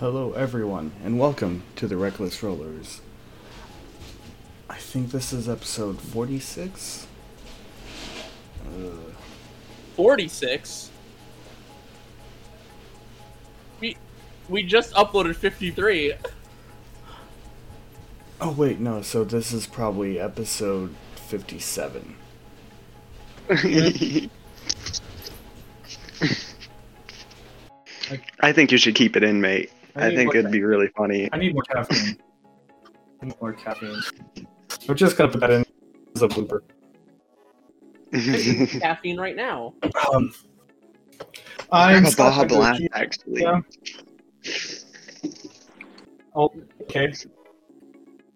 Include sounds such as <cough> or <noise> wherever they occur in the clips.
Hello, everyone, and welcome to the Reckless Rollers. I think this is episode 46. Uh, 46. We we just uploaded 53. oh, wait, no, so this is probably episode 57. <laughs> I think you should keep it in, mate. I I, think it'd be really funny. I need more caffeine. I need more caffeine. We're just gonna put that in as a blooper. <laughs> Caffeine right now. Um, I'm a stuck Baja with Blast, actually. Yeah. Oh, okay.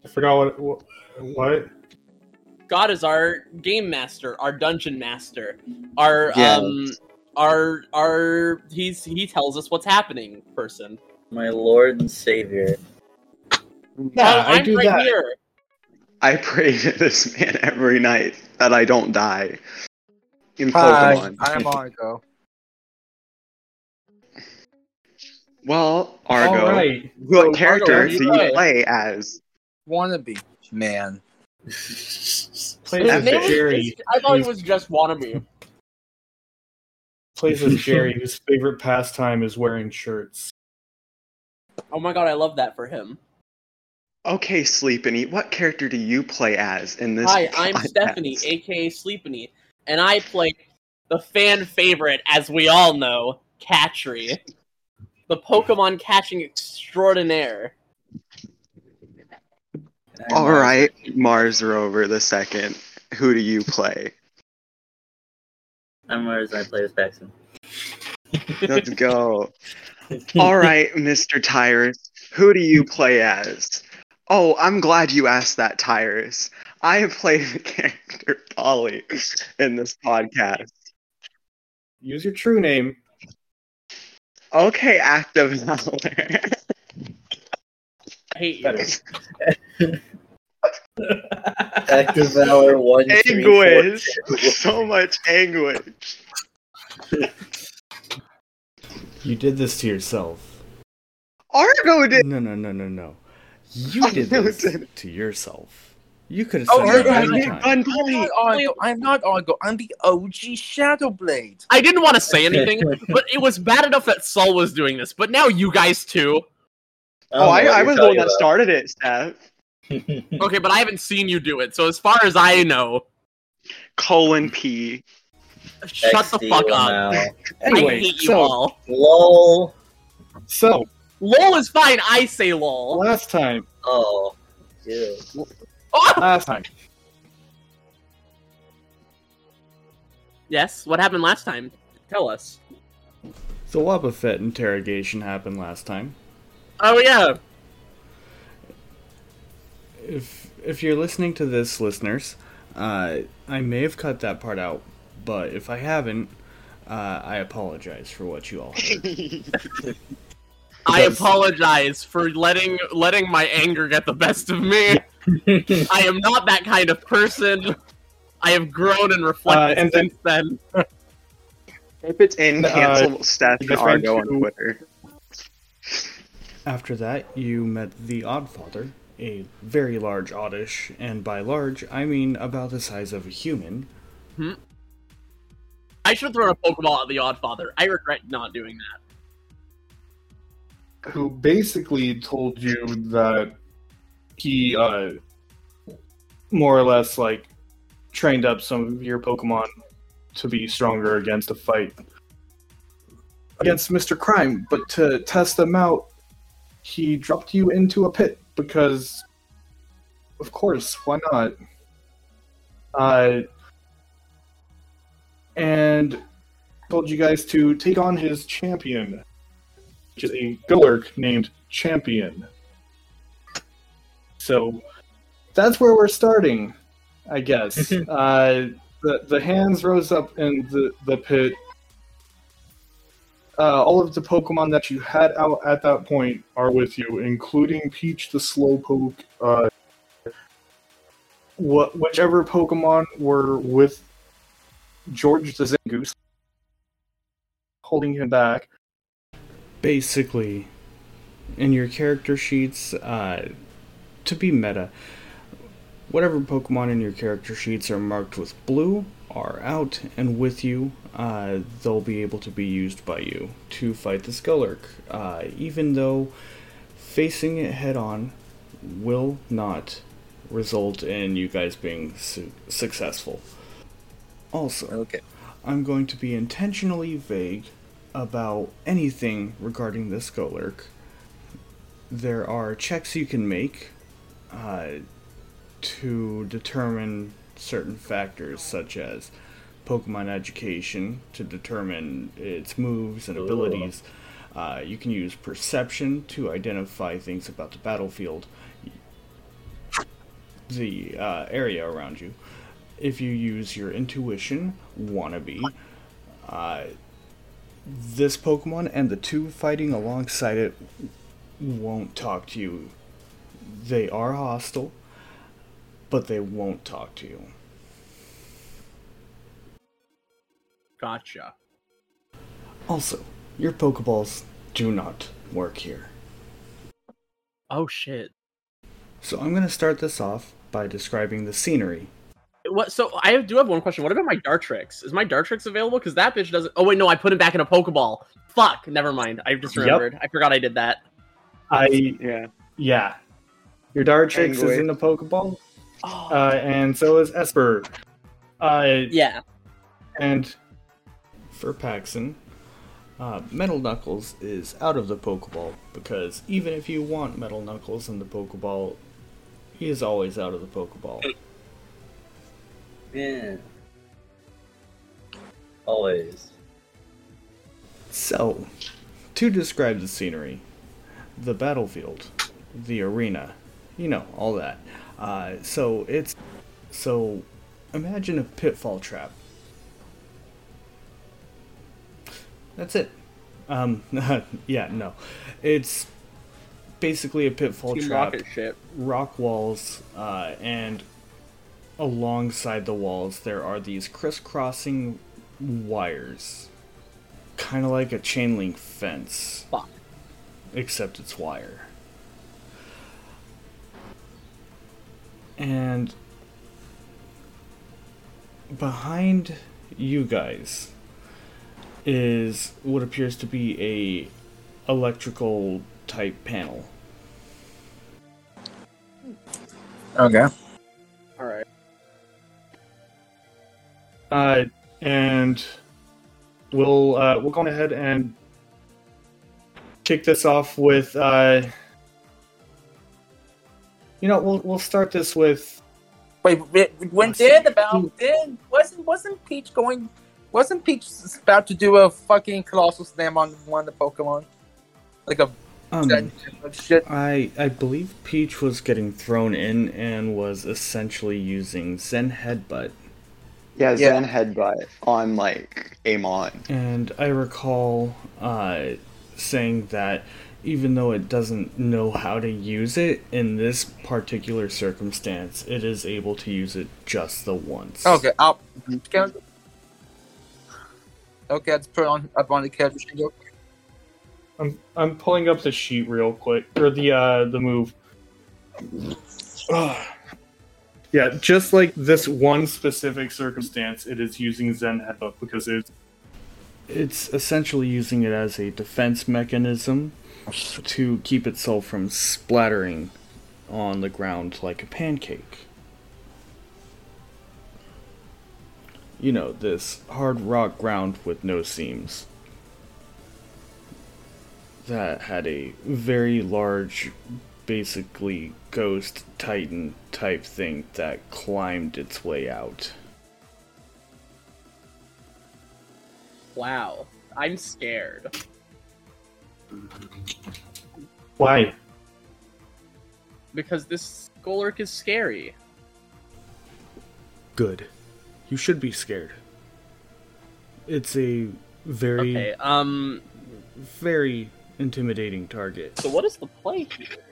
I forgot what what. what? God is our game master, our dungeon master, our Yes. um, our our he's he tells us what's happening. Person. My lord and savior. Yeah, Oh, I I'm do right that. here. I pray <laughs> to this man every night that I don't die in Hi, Pokemon. I'm Argo. Well, Argo, All right. what So, character Argo, do you're you right. play as? Wannabe man. Plays as name was- Jerry. I thought He's- it was just wannabe. Plays as Jerry, whose favorite pastime is wearing shirts. Oh my god, I love that for him. Okay, Sleepanie, what character do you play as in this? Hi, I'm podcast? Stephanie, aka Sleepanie, and I play the fan favorite, as we all know, Catchery, the Pokemon catching extraordinaire. All right, Mars Rover the second. Who do you play? I'm Mars and I play with Paxton. Let's go. <laughs> All right, Mr. Tyrus, who do you play as? Oh, I'm glad you asked that, Tyrus. I have played the character Polly in this podcast. Use your true name. Okay, Active Valor. I hate you. <laughs> Better. Active Valor one three, four, anguish. two. So much anguish. You did this to yourself. Argo did. No, no, no, no, no. You oh, did No, this didn't. to yourself. You could have Oh, said yeah, that yeah, any yeah. time. I'm not Argo. I'm not Argo. I'm the OG Shadow Blade. I didn't want to say anything, but it was bad enough that Sol was doing this, but now you guys too. Oh, I, I was the one that talking started it, Steph. Okay, but I haven't seen you do it, so as far as I know, Colon P. shut the fuck up. Lamau. I Anyway, hate you so all. LOL. so LOL is fine, I say LOL. last time, Oh. Ew. Oh! last time, Yes, what happened last time? Tell us. The Wobbuffet interrogation happened last time. Oh yeah. If if you're listening to this, listeners, uh, I may have cut that part out, but if I haven't, uh, I apologize for what you all heard. <laughs> I apologize for letting letting my anger get the best of me. <laughs> I am not that kind of person. I have grown and reflected Uh, and since then. <laughs> If it's in, Uh, cancel Steph and different Argo on Twitter. After that, you met the Oddfather, a very large oddish, and by large, I mean about the size of a human. I should have thrown a Pokeball at the Oddfather. I regret not doing that. who basically told you that he uh, more or less like trained up some of your Pokemon to be stronger against a fight against Mr. Crime, but to test them out, he dropped you into a pit because, of course, why not? Uh, and told you guys to take on his champion, which is a Golurk named Champion. So that's where we're starting, I guess. <laughs> uh, the the hands rose up in the the pit. Uh, all of the Pokemon that you had out at that point are with you, including Peach the Slowpoke. Uh, what whichever Pokemon were with George the Zangoose, holding him back. Basically, in your character sheets, uh, to be meta, whatever Pokemon in your character sheets are marked with blue are out and with you. Uh, they'll be able to be used by you to fight the Skullurk, uh, even though facing it head on will not result in you guys being su- successful. Also, Okay. I'm going to be intentionally vague about anything regarding the Skullurk. There are checks you can make uh, to determine certain factors, such as Pokemon education, to determine its moves and abilities. Uh, you can use perception to identify things about the battlefield, the uh, area around you. If you use your intuition, wannabe, uh, this Pokemon and the two fighting alongside it won't talk to you. They are hostile, but they won't talk to you. Gotcha. Also, your Pokeballs do not work here. Oh shit. So I'm going to start this off by describing the scenery. What? So I do have one question. What about my Dartrix? Is my Dartrix available? Because that bitch doesn't. Oh wait, no, I put him back in a Pokeball. Fuck. Never mind. I just Yep. remembered. I forgot I did that. I Yeah. yeah, your Dartrix is in the Pokeball, Oh. uh, and so is Esper. Uh, yeah. and For Paxson, uh, Metal Knuckles is out of the Pokeball because even if you want Metal Knuckles in the Pokeball, he is always out of the Pokeball. Yeah. Always. So, to describe the scenery, the battlefield, the arena, you know, all that. Uh, so it's so imagine a pitfall trap. That's it. Um, <laughs> yeah, no, it's basically a pitfall Team trap Rocket shit. rock walls, uh, and alongside the walls there are these crisscrossing wires, kind of like a chain link fence, Fuck. except it's wire. And behind you guys is what appears to be a electrical type panel. Okay. All right. Uh, and we'll uh, we'll go ahead and kick this off with. Uh, you know, we'll we'll start this with. Wait, when did about did wasn't wasn't Peach going? Wasn't Peach about to do a fucking colossal slam on one of the Pokemon? Like a Um, shit. I I believe Peach was getting thrown in and was essentially using Zen Headbutt. Yeah, Yeah. Zen headbutt on like Amon. And I recall uh, saying that even though it doesn't know how to use it in this particular circumstance, it is able to use it just the once. Okay, I'll. Can okay, let's put it on up on the character sheet. I'm I'm pulling up the sheet real quick or the uh the move. Ugh. Yeah, just like this one specific circumstance, it is using Zen Headbutt because it's It's essentially using it as a defense mechanism to keep itself from splattering on the ground like a pancake. You know, this hard rock ground with no seams. That had a very large, basically ghost titan type thing that climbed its way out. Wow, I'm scared. Why? Because this Golurk is scary. Good. You should be scared. It's a very, Okay, um, very intimidating target. so what is the play here?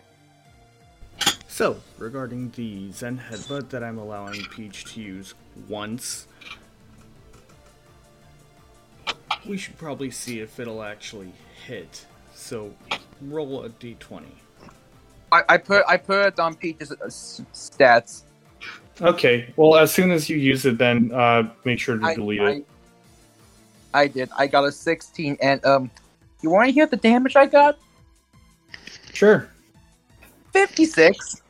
So, regarding the Zen Headbutt that I'm allowing Peach to use once, we should probably see if it'll actually hit. So, roll a d20. I, I put I put on Peach's uh, s- stats. Okay. Well, as soon as you use it, then uh, make sure to I, delete I, it. I did. I got a 16, and um, you want to hear the damage I got? Sure. 56.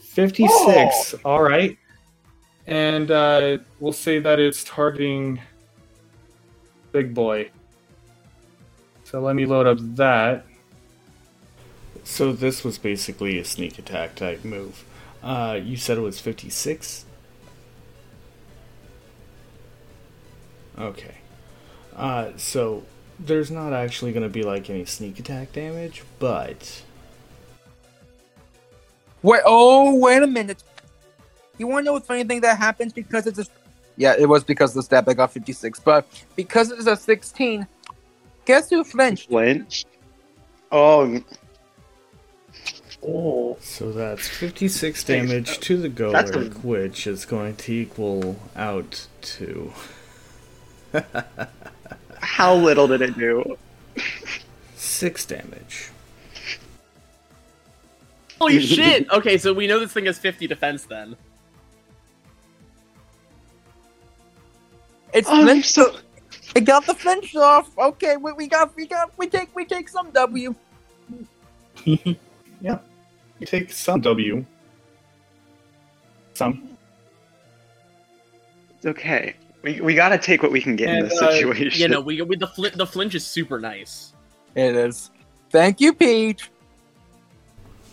56. All right. And uh, we'll say that it's targeting Big Boy. So let me load up that. So, this was basically a sneak attack type move. Uh, you said it was 56? Okay. Uh, so, there's not actually going to be like any sneak attack damage, but. Wait. Oh, wait a minute. You want to know the funny thing that happens because it's a? Yeah, it was because of the stab I got 56, but because it's a 16, guess who flinched? Flinch. Oh, Oh. So that's 56 damage to the that's a- which is going to equal out to <laughs> how little did it do? 6 damage. Holy <laughs> shit! Okay, so we know this thing has 50 defense then. It's Oh, I'm so. It got the flinch off. Okay, we, we got we got we take we take some W. <laughs> Yeah, you take some W. Some. It's okay. We, we gotta take what we can get in this uh, situation. You know, we, we the fl- the flinch is super nice. It is. Thank you, Peach.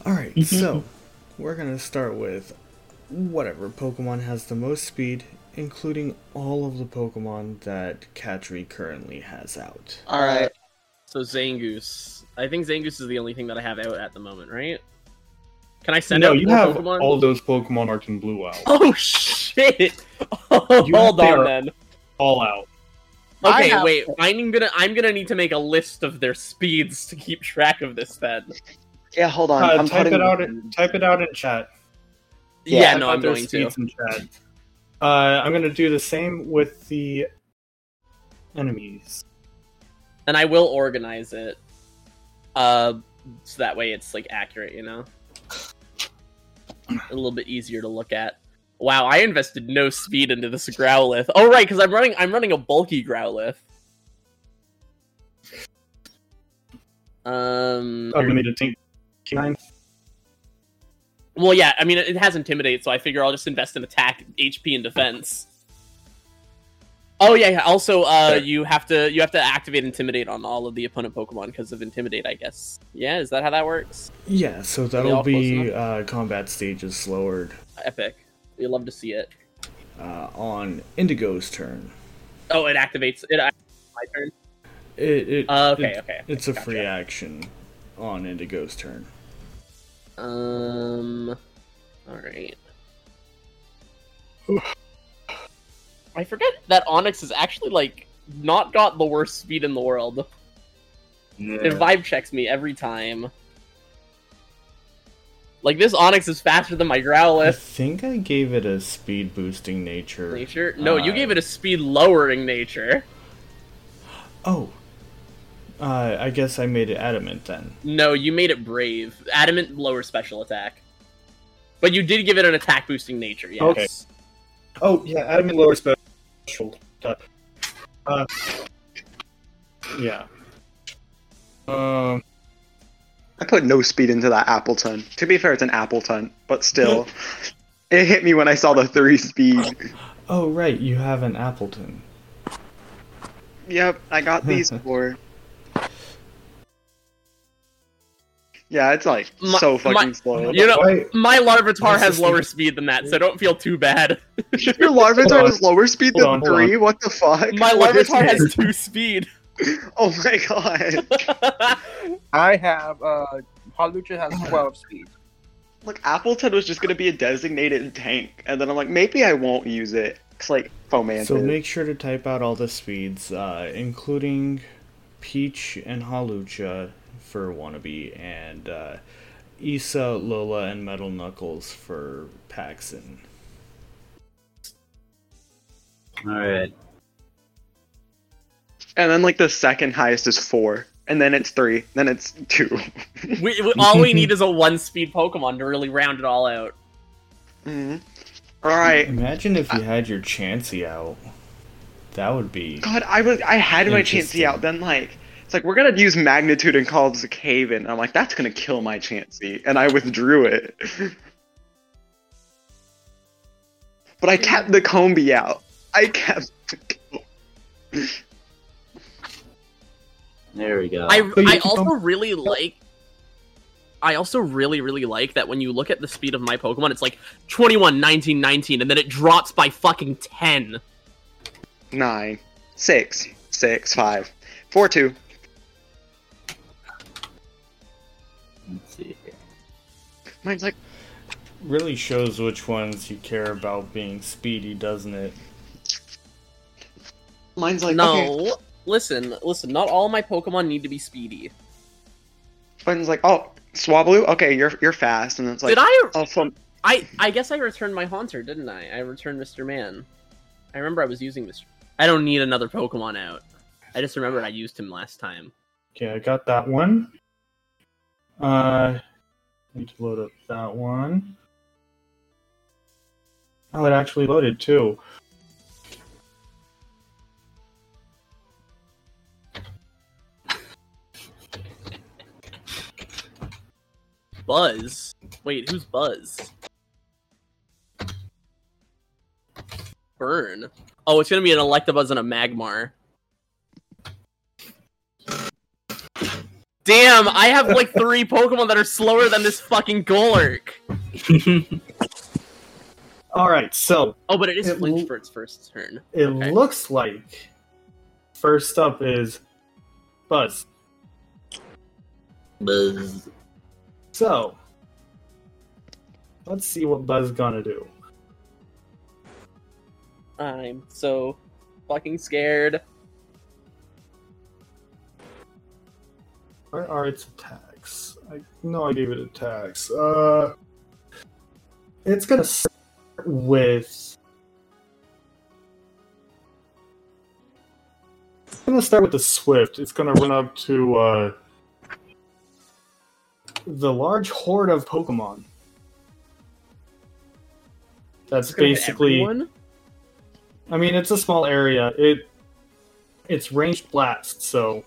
Alright, mm-hmm. so we're going to start with whatever Pokemon has the most speed, including all of the Pokemon that Katri currently has out. All right. Uh, so Zangoose. I think Zangoose is the only thing that I have out at the moment, right? Can I send no, out you have Pokemon? all those Pokemon Arc and Blue out. Oh shit! Oh, You <laughs> hold have on then. All out. Okay, have- wait. I'm gonna I'm gonna need to make a list of their speeds to keep track of this then. Yeah, hold on. Uh, I'm type putting it out. In, type it out in chat. Yeah, Yeah, no, I'm going to. in chat. Uh, I'm gonna do the same with the enemies. And I will organize it. Uh so that way it's like accurate, you know? A little bit easier to look at. Wow, I invested no speed into this Growlithe. Oh right, because I'm running I'm running a bulky Growlithe. Um I'm gonna need a Tink K9. Well, yeah, I mean, it has Intimidate, so I figure I'll just invest in attack, HP, and defense. Oh yeah, yeah. Also, uh, you have to you have to activate Intimidate on all of the opponent Pokemon because of Intimidate, I guess. Yeah, is that how that works? Yeah, so that'll be uh, combat stages slowered Epic. We love to see it. uh, on Indigo's turn. Oh, it activates it. activates My turn. It, it, Uh, okay, it- okay. It's a gotcha. free action on Indigo's turn. Um. All right. <sighs> I forget that Onix is actually like not got the worst speed in the world. It vibe checks me every time. Like this Onix is faster than my Growlithe. I think I gave it a speed boosting nature. Nature? No, you Uh, gave it a speed lowering nature. Oh. Uh, I guess I made it adamant then. No, you made it brave. Adamant lower special attack. But you did give it an attack boosting nature, yes. Okay. Oh yeah, adamant lower special. Uh, yeah. Um. I put no speed into that Appletun. To be fair, it's an Appletun, but still, it hit me when I saw the three speed. Oh, right, you have an Appletun. Yep, I got these <laughs> four. Yeah, it's like My- so fucking my- slow. You know, Why- my Larvitar has lower thing- speed than that, so don't feel too bad. <laughs> Your Larvitar has lower speed Hold than on, three. What the fuck? My What is Larvitar has two speed. <laughs> Oh my god! <laughs> I have uh, Hawlucha has 12 speed. Like Appletun was just gonna be a designated tank, and then I'm like, maybe I won't use it. It's like Fomantis. So make sure to type out all the speeds, uh, including Peach and Hawlucha for Wannabe, and uh, Issa, Lola, and Metal Knuckles for Paxson. Alright. And then like the second highest is four, and then it's three, then it's two. <laughs> we, we, all we need <laughs> is a one speed Pokemon to really round it all out. Mhm. All right. Imagine if you had your Chansey out. That would be. God, I was I had my Interesting. Chansey out. Then like it's like we're gonna use magnitude and call this a cave in. And I'm like, that's gonna kill my Chansey, and I withdrew it. <laughs> but I kept the Combee out. I kept. The there we go. I, I also really like. I also really, really like that when you look at the speed of my Pokemon, it's like 21, 19, 19, and then it drops by fucking 10. 9, 6, 6, 5, 4, 2, Mine's like Really shows which ones you care about being speedy, doesn't it? mine's like no, okay. listen, listen, not all my Pokemon need to be speedy. Mine's like oh Swablu. Okay, you're you're fast, and it's like Did I? oh from I I guess I returned my Haunter, didn't I? I returned Mr. Man. I remember I was using Mr. I don't need another Pokemon out. I just remembered I used him last time. Okay, I got that one. Uh, need to load up that one. Oh, it actually loaded too. Buzz. Wait, who's Buzz? Burn. Oh, it's gonna be an Electabuzz and a Magmar. Damn, I have like three Pokemon that are slower than this fucking Golurk. <laughs> All right, so Oh, but it is It flinch will- for its first turn. it Okay. looks like first up is Buzz. Buzz. So let's see what Buzz gonna do. I'm so fucking scared. Where are its attacks? I know I gave it attacks. Uh, it's gonna start with. It's gonna start with the Swift. It's gonna run up to uh, the large horde of Pokemon. That's It's gonna hit basically. everyone? I mean, it's a small area. It it's ranged blast, so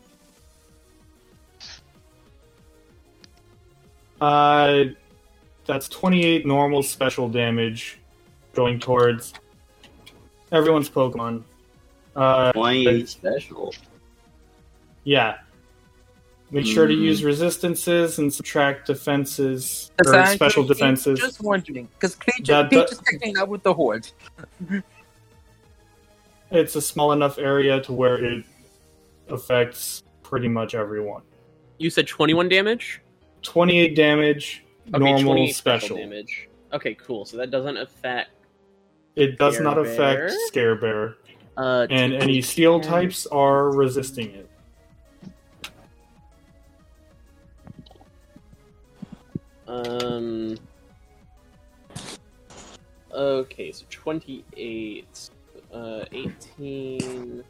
uh that's 28 normal special damage going towards everyone's Pokemon. Uh 28 special. yeah. Make sure to use resistances and subtract defenses or actually- special defenses. Just wondering, because Peach, That- Peach that- is technically not with the horde. <laughs> It's a small enough area to where it affects pretty much everyone. You said 21 damage? 28 damage, Okay, normal 28 special. damage. Okay, cool. So that doesn't affect It does not Bear? affect Scare Bear, uh and any steel types are resisting it. Um. Okay, so 28, uh, 18.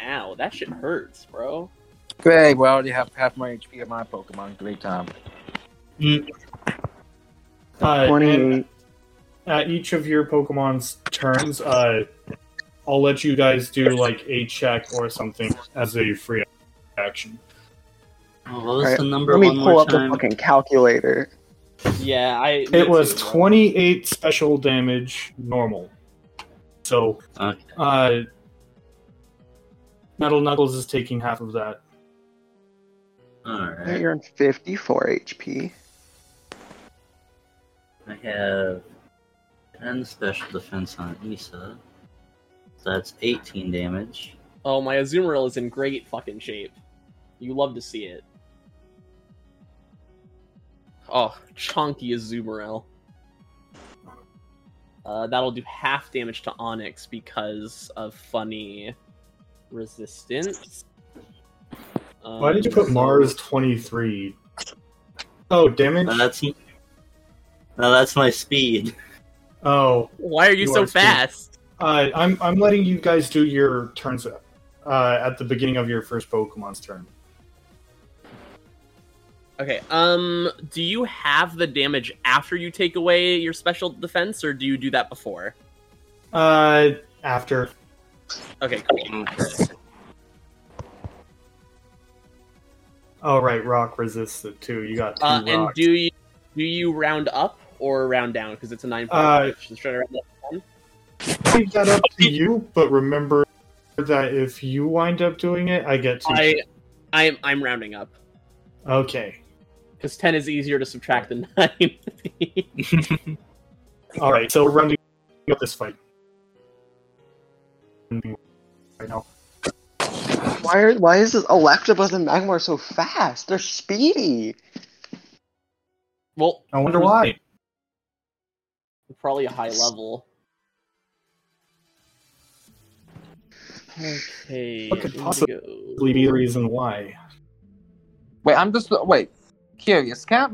Ow, that shit hurts, bro. Great, well, I already have half my HP of my Pokemon. Great time. Uh, twenty at each of your Pokemon's turns, uh, I'll let you guys do like a check or something as a free action. Oh, what was Alright, the number Let me one pull more up the fucking calculator. Yeah, I. It was 28 special damage normal. So, Okay. uh, Metal Knuckles is taking half of that. Alright. You're on 54 HP. I have 10 special defense on Issa. So that's 18 damage. Oh, my Azumarill is in great fucking shape. You love to see it. Oh, chunky Azumarill. Uh, that'll do half damage to Onix because of funny resistance. Why did you Um, put Mars 23? Oh, damage? Now that's now that's my speed. Oh, Why are you, You so are fast? uh, I'm I'm letting you guys do your turns uh, at the beginning of your first Pokemon's turn. Okay. Um. Do you have the damage after you take away your special defense, or do you do that before? Uh, after. Okay. Cool. Oh, right, rock resists it too. You got two Uh, and rocks. do you do you round up or round down? Because it's a nine point Uh. Just round up. leave that up to you, but remember that if you wind up doing it, I get two. I, I'm I'm rounding up Okay. because ten is easier to subtract than <laughs> nine. All right. So we're rounding up this fight. Right now. Why are why is this Electabuzz and Magmar so fast? They're speedy. well, I wonder why. probably a high level. Okay. What could Indigo. possibly be the reason why? Wait, I'm just wait. Curious, Cap.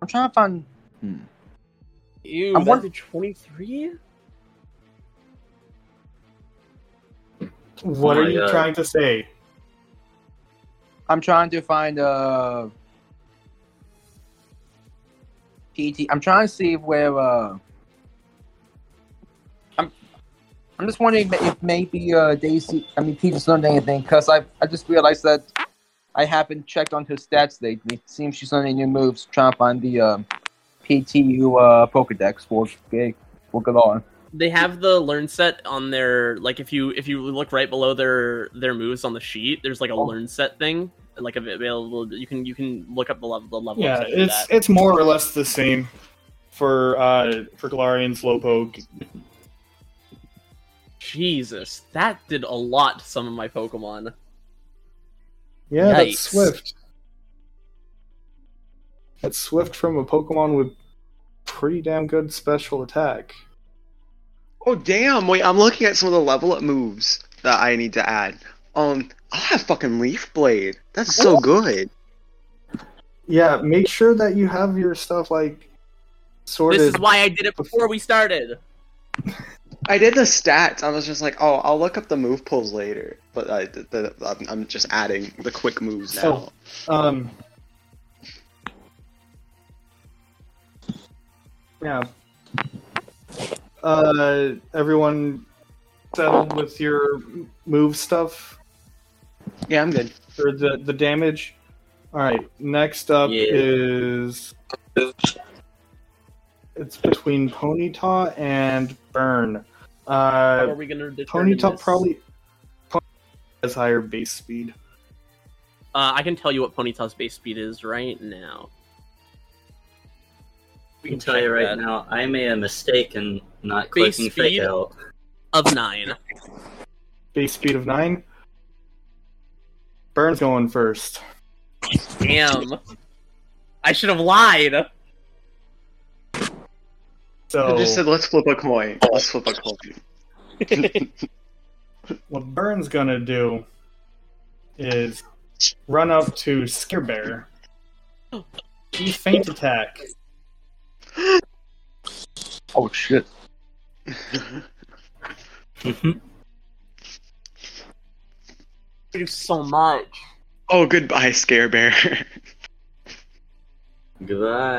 I'm trying to find. Hmm. Ew, I'm that's won- twenty-three. What Oh are you God. trying to say? I'm trying to find a PT. I'm trying to see if where uh. I'm. I'm just wondering if maybe uh Daisy. I mean Peter's learned anything because I I just realized that I haven't checked on her stats lately. It seems she's learning new moves. Trying to find the uh, PTU uh Pokedex for for Galar. They have the learn set on their like if you if you look right below their their moves on the sheet, there's like a Oh. learn set thing like available. You can you can look up the level the level. Yeah, it's that. it's more or less the same for uh for Galarian Slowpoke. Jesus, that did a lot to some of my Pokemon. Yeah, Yikes. that's Swift. That's Swift from a Pokemon with pretty damn good special attack. Oh damn! Wait, I'm looking at some of the level up moves that I need to add. Um, I have fucking Leaf Blade. That's so good. Yeah, make sure that you have your stuff like sorted. This is why I did it before we started. I did the stats. I was just like, oh, I'll look up the move pulls later. But I, the, the, I'm, I'm just adding the quick moves now. So- Um. Yeah. Uh, everyone settled with your move stuff yeah, I'm good. or the the damage. All right. Next up Yeah. is it's between Ponyta and Burn. How Uh, are we gonna determine Ponyta this? probably has higher base speed. Uh, I can tell you what Ponyta's base speed is right now. I can tell you right that. now, I made a mistake in not Base clicking speed? fake out. Of nine. Base speed of nine. Burn's going first. Damn. I should have lied. So I just said, let's flip a coin. Let's flip a coin. <laughs> what Burn's gonna do is run up to Scare Bear. He feint attack. Oh shit! <laughs> Mm-hmm. Do so much. oh, goodbye, Scare Bear. <laughs> Goodbye.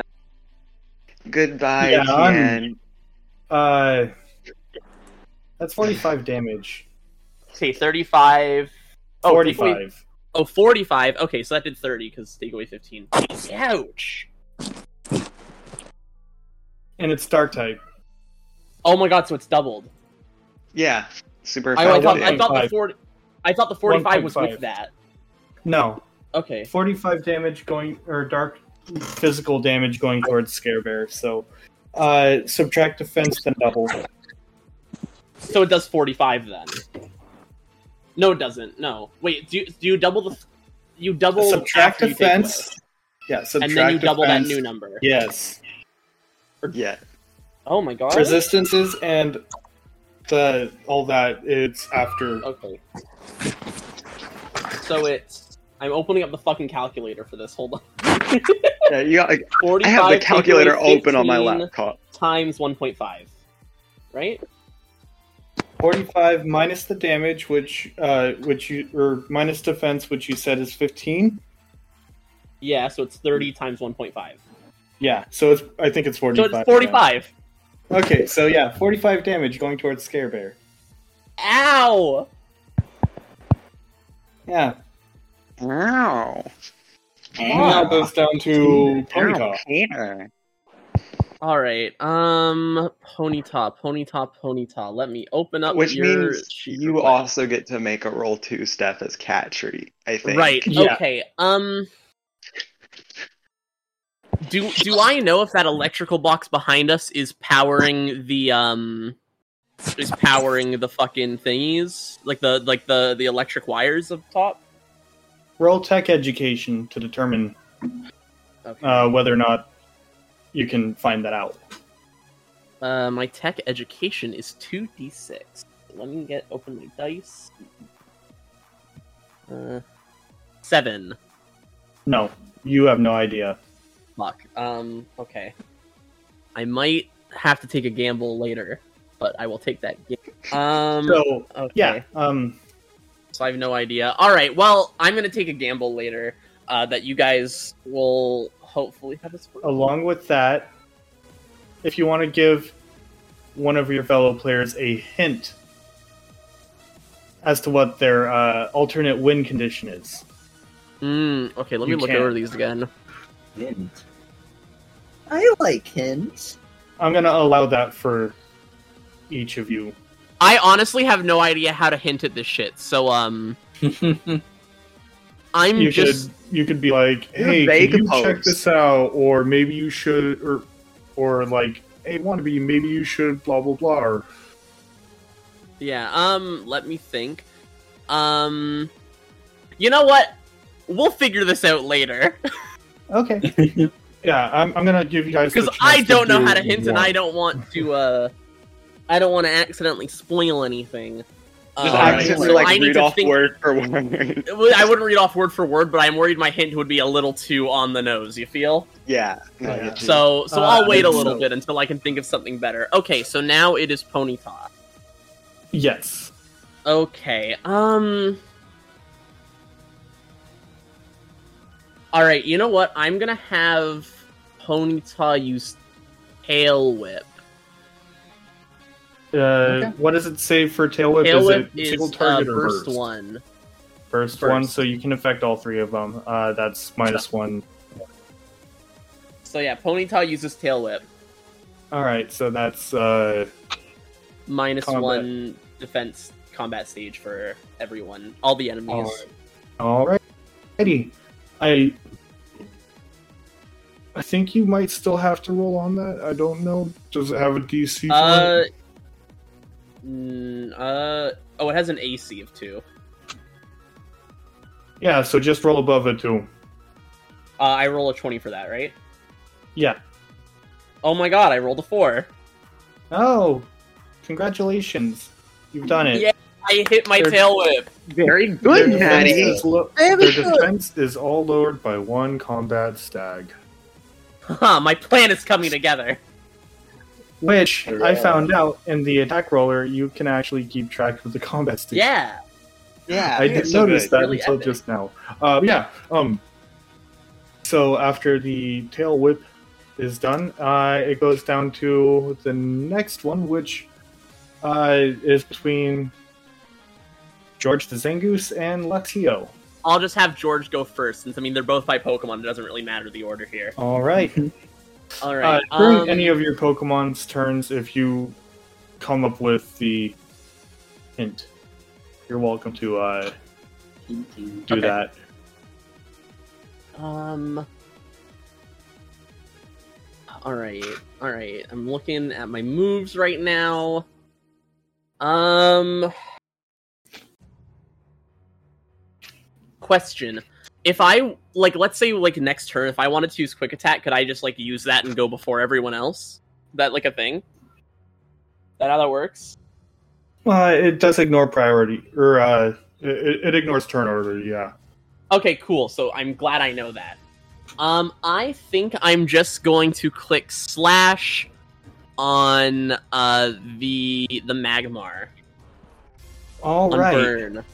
goodbye, Yeah, I'm- Uh, that's forty-five damage. Okay, 35. Oh, Forty-five. wait. Oh, 45. Okay, so that did 30 because take away 15. Ouch. and it's Dark type. Oh my god, so it's doubled. Yeah, super I, I thought, effective. I thought the 40. I thought the 45 was 1.5. with that. No, Okay. 45 damage going, or dark physical damage going towards Scare Bear. So uh, subtract defense, then double. So it does 45 then. No, it doesn't. No. Wait, do you, do you double the. You double. subtract after you defense. Yeah, subtract And then you double defense. that new number. Yes. Or, Yeah. Oh my god. Resistances and the all that it's after. Okay. So it's. I'm opening up the fucking calculator for this. Hold on. Yeah, you got, I 45 have the calculator open on my 15 laptop. Times 1.5. Right? 45 minus the damage, which uh, which you or minus defense, which you said is 15. Yeah, so it's 30 times 1.5. Yeah, so it's I think it's 45. So 45. it's 45. yeah. Okay, so yeah, 45 damage going towards Scare Bear. Ow! Yeah. Wow. Now goes down to Ponyta. Peter. All right. Um, Ponyta, Ponyta, Ponyta. Let me open up Which your means you real also get to make a roll two step as cat treat, I think. Right. Yeah. Okay. Um. Do do I know if that electrical box behind us is powering the um is powering the fucking thingies like the like the the electric wires up top? Roll tech education to determine Okay. uh, whether or not you can find that out. Uh, my tech education is two d six. Let me get open my dice. Uh, seven. No, you have no idea. Fuck. Um. Okay. I might have to take a gamble later, but I will take that. Ga- um. So okay. yeah, um, So I have no idea. All right. Well, I'm gonna take a gamble later. Uh, that you guys will hopefully have this. along with that, if you want to give one of your fellow players a hint as to what their uh, alternate win condition is, Mm, okay. Let me You look can. over these again. Hint. I like hints. I'm going to allow that for each of you. I honestly have no idea how to hint at this shit. So um, <laughs> I'm You just. could you could be like, "Hey, can you opposed. check this out?" Or maybe you should, or or like, "Hey, wannabe, maybe you should blah blah blah." Or Yeah, um, let me think. Um, you know what? We'll figure this out later. <laughs> okay, <laughs> yeah, I'm, I'm gonna give you guys Because I don't know do how to hint and. I don't want to, uh, I don't want to accidentally spoil anything. Just Um, accidentally so like I need read to off think- word for word. <laughs> I wouldn't read off word for word, but I'm worried my hint would be a little too on the nose. You feel? yeah. Yeah. So, so Uh, I'll wait a so- little bit until I can think of something better. Okay, so now it is Ponyta. Yes. Okay. Um. All right. You know what? I'm gonna have Ponyta use Tail Whip. Uh, What does it say for tail whip? Tail is Whip it is single uh, target or burst burst? one. First, First. one, so you can affect all three of them. Uh, that's minus one. So yeah, Ponyta uses Tail Whip. All right, so that's uh, Minus Combat. one defense combat stage for everyone, all the enemies. all right. Alrighty, I I think you might still have to roll on that. I don't know. Does it have a DC? Uh, it? Mm, uh, oh, it has an AC of two. yeah. So just roll above it two. Uh, I roll a twenty for that, right? Yeah. Oh my god, I rolled a four. Oh, congratulations! You've done it. Yeah. I hit my They're- tail whip. Very good, defense Natty. is lo- Very their good. defense is all lowered by one combat stag. Huh, my plan is coming together. Which I found out in the attack roller, you can actually keep track of the combat stage. Yeah. Yeah. I didn't so notice good. that Really until epic. just now. Uh, yeah. Um. So after the tail whip is done, uh, it goes down to the next one, which uh, is between George the Zangoose and Luxio. I'll just have George go first, since I mean they're both by Pokemon. It doesn't really matter the order here. All right. <laughs> All Uh, during um, any of your Pokemon's turns, if you come up with the hint, you're welcome to uh, do Okay. that. Um. All right, all right. I'm looking at my moves right now. Um. Question: If I like, let's say like next turn, if I wanted to use quick attack, could I just like use that and go before everyone else? that like a thing? That how that works? Uh, it does ignore priority, or uh, it, it ignores turn order. Yeah. Okay, cool. So I'm glad I know that. Um, I think I'm just going to click slash on uh the the Magmar All right. burn.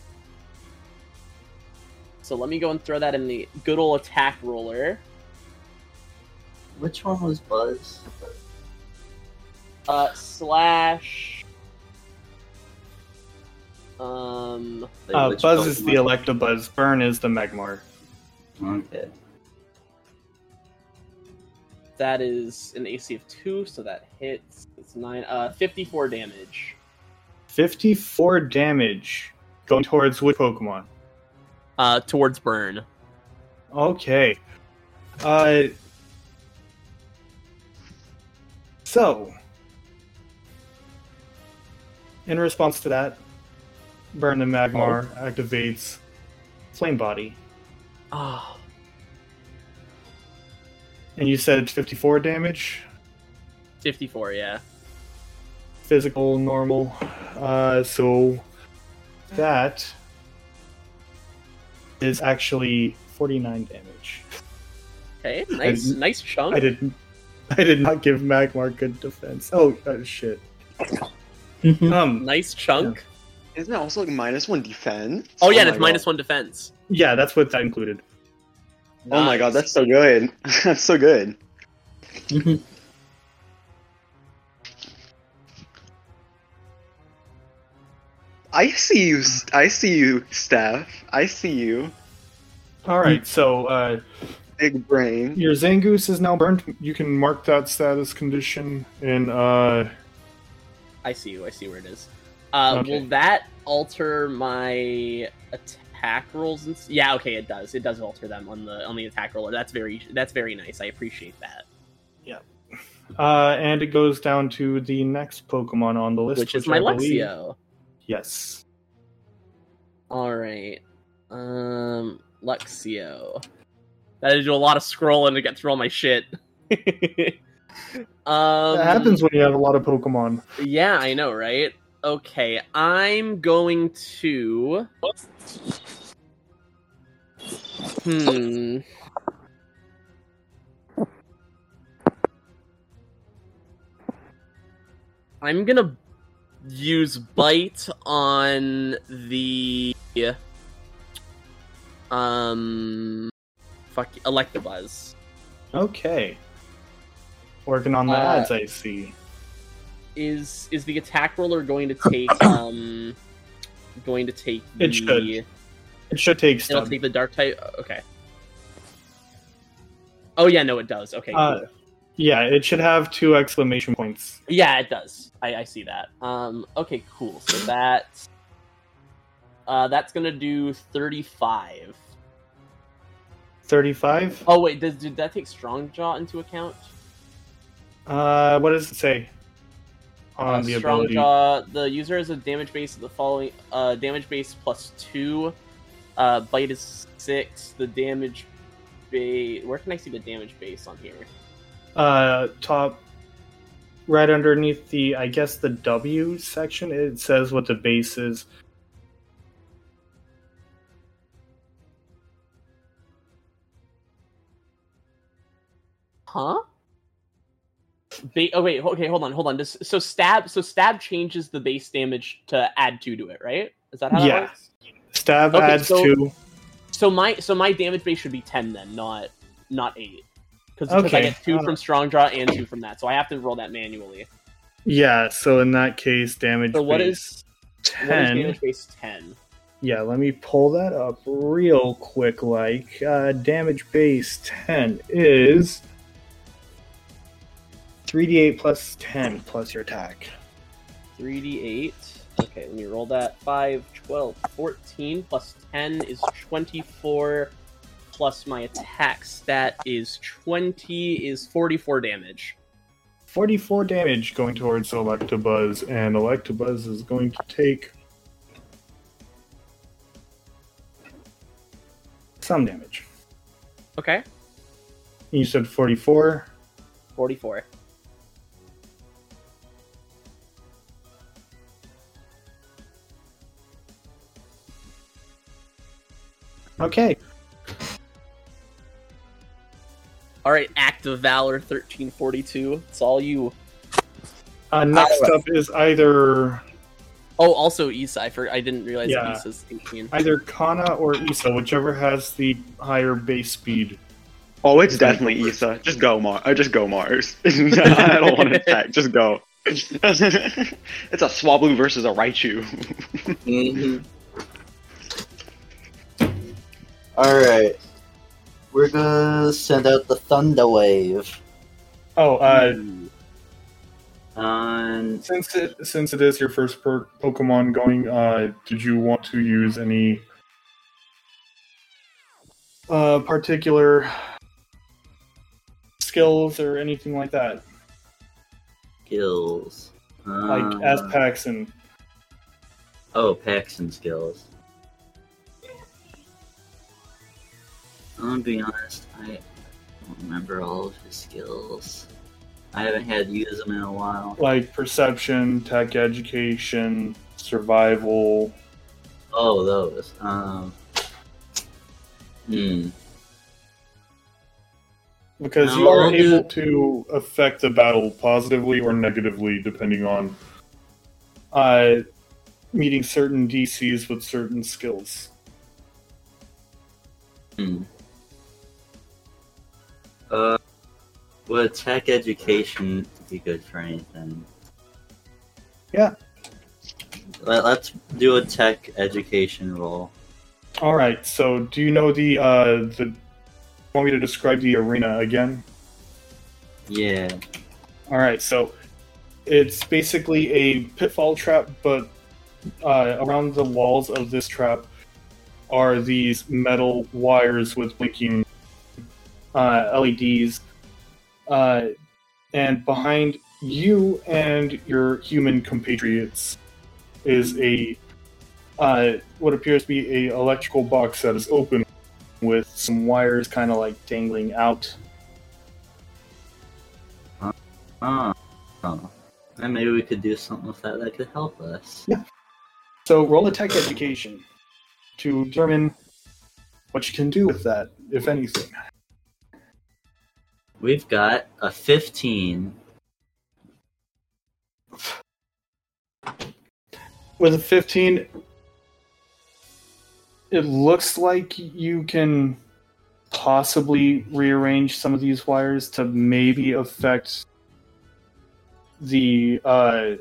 So let me go and throw that in the good old attack roller. Which one was Buzz? Uh, slash. Um, Uh, Buzz is the Electabuzz. Burn is the Magmar. Okay. that is an AC of two, so that hits. It's nine. Uh, fifty-four damage. 54 damage. Going towards which Pokemon? Uh, towards burn. Okay. Uh. So. In response to that, Burn the Magmar activates Flame Body. Oh, And you said 54 damage? 54, yeah. Physical, normal. Uh, so that is actually 49 damage. Okay, nice, didn't- nice chunk. I didn't. I did not give Magmar good defense. Oh, uh, shit. um, Nice chunk. Isn't that also like minus one defense? Oh yeah, my that's one defense. yeah, that's what that included. Oh my god, that's so good. <laughs> that's so good. I see you. I see you, Steph. I see you. All right, so uh, Big brain. your Zangoose is now burned. You can mark that status condition in. Uh, I see you. I see where it is. Uh, Okay. Will that alter my attack rolls? And... s- Yeah, okay, it does. It does alter them on the on the attack roller. That's very that's very nice. I appreciate that. Yeah. uh, and it goes down to the next Pokemon on the list, Which is my I believe- Luxio. Yes. All right, um, Luxio. That is do a lot of scrolling to get through all my shit. <laughs> um, that happens when you have a lot of Pokemon. Yeah, I know, right? Okay, I'm going to. Hmm. I'm gonna use bite on the um fuck Electabuzz. Okay. Working on the Uh, ads, I see. is is the attack roller going to take <coughs> um going to take the It should. It should take it'll take the dark type okay oh yeah no it does okay Uh, cool. Yeah, it should have two exclamation points. yeah it does I, I see that um okay cool so that uh that's gonna do 35 35? oh wait does did that take strong jaw into account Uh, what does it say? On Uh, the strong ability. jaw the user has a damage base of the following uh damage base plus two uh bite is six the damage base where can i see the damage base on here Uh, top, right underneath the, I guess the W section, it says what the base is. huh ba- oh wait okay hold on hold on this so stab so stab changes the base damage to add two to it right is that how that Yeah. works Stab Okay, adds so- two. so my so my damage base should be 10 then not not 8 because i get two uh, from strong jaw and two from that so i have to roll that manually Yeah, so in that case, damage so what base is what is 10. damage base 10 Yeah, let me pull that up real quick. Like, uh, damage base 10 is 3d8 plus 10 plus your attack. 3d8. Okay, let me roll that. 5, 12, 14 plus 10 is 24 plus my attack stat is 20 is 44 damage. 44 damage going towards Electabuzz, and Electabuzz is going to take some damage. Okay. You said 44. 44. Okay. All right, Act of Valor 1342. It's all you. Uh, next up is either Oh, also Issa. I, for, I didn't realize Yeah. Issa's 18. either Kana or Issa, whichever has the higher base speed. Oh, it's definitely Issa. Just go, Mars. Uh, just go, Mars. <laughs> I don't want to <laughs> attack. Just go. <laughs> it's a Swablu versus a Raichu. Mm-hmm. Alright. We're gonna send out the Thunder Wave. Oh, uh, On since it since it is your first per- Pokemon going, uh, did you want to use any uh particular skills or anything like that, skills. like Uh, Aspax and Oh, packs and skills. I'm gonna be honest, I don't remember all of his skills. I haven't had to use them in a while. like perception, tech education, survival. Oh, those. Um. Hmm. Because you are able to affect the battle positively or negatively depending on uh, meeting certain DCs with certain skills. Hmm. Uh, would tech education be good for anything? Yeah. Let, let's do a tech education roll. All right. So, do you know the uh, the? Want me to describe the arena again? Yeah. All right. So, it's basically a pitfall trap, but uh, around the walls of this trap are these metal wires with blinking LEDs, uh, and behind you and your human compatriots is a uh, what appears to be a electrical box that is open with some wires kind of like dangling out. Oh. oh. And maybe we could do something with that that could help us. Yeah. So roll a tech education to determine what you can do with that, if anything. We've got a 15. With a 15, it looks like you can possibly rearrange some of these wires to maybe affect the uh,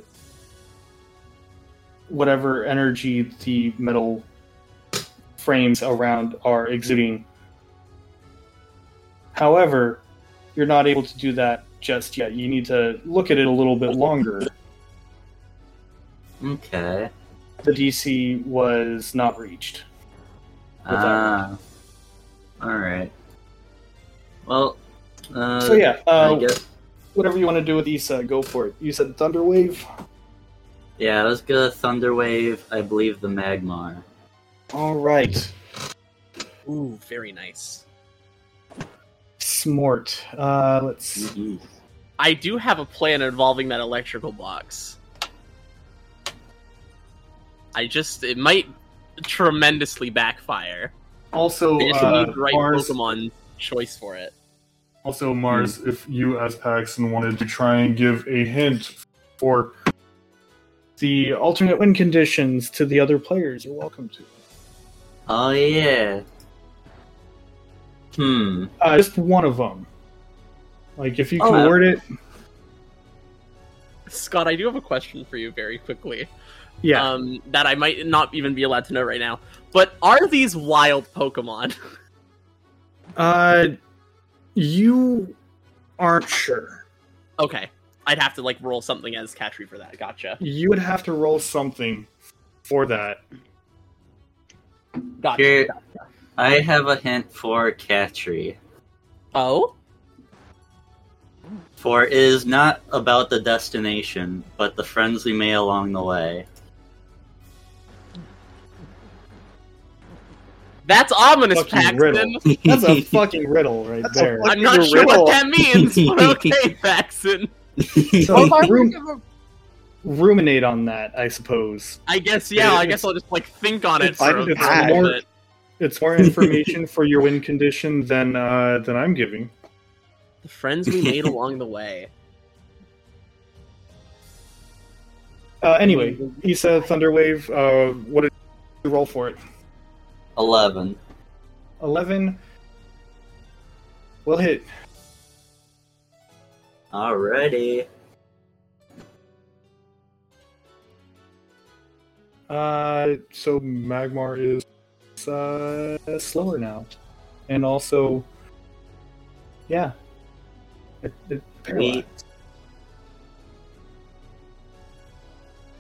whatever energy the metal frames around are exuding. However, you're not able to do that just yet. You need to look at it a little bit longer. Okay. The DC was not reached. With that Ah. Alright. Well, uh, so yeah, I uh, guess, whatever you want to do with Issa, go for it. You said Thunder Wave. yeah, let's go Thunderwave. I believe the Magmar. All right, Ooh, very nice. Smort. Uh, let's. see. I do have a plan involving that electrical box. I just it might tremendously backfire. Also, I just uh, need the right Mars. Pokemon choice for it. Also, Mars. If you, as Paxton, wanted to try and give a hint for the alternate win conditions to the other players, you're welcome to. Oh, yeah. Hmm. Uh, just one of them. Like, if you can Oh, word it, Scott, I do have a question for you very quickly. yeah. Um, that I might not even be allowed to know right now. But are these wild Pokemon? <laughs> Uh, you aren't sure. okay, I'd have to like roll something as Katri for that. Gotcha. You would have to roll something for that. Gotcha. Here, I have a hint for Katri. Oh, For it is not about the destination, but the friends we made along the way. that's ominous, Fucking Paxton. riddle. <laughs> That's a fucking riddle right That's there. I'm not sure riddle. what that <laughs> means, but <laughs> okay, Paxton. So Well, I rum- a- ruminate on that, I suppose. I guess yeah. I guess I'll just like think on it it's- for a it's little more- bit. It's more information <laughs> for your win condition than uh, than I'm giving. The friends we made <laughs> along the way. Uh, anyway, Issa Thunderwave. Uh, what did you roll for it? 11. Eleven. Will hit. Alrighty. Uh, so Magmar is uh, slower now, and also, yeah, it, it paralyzed.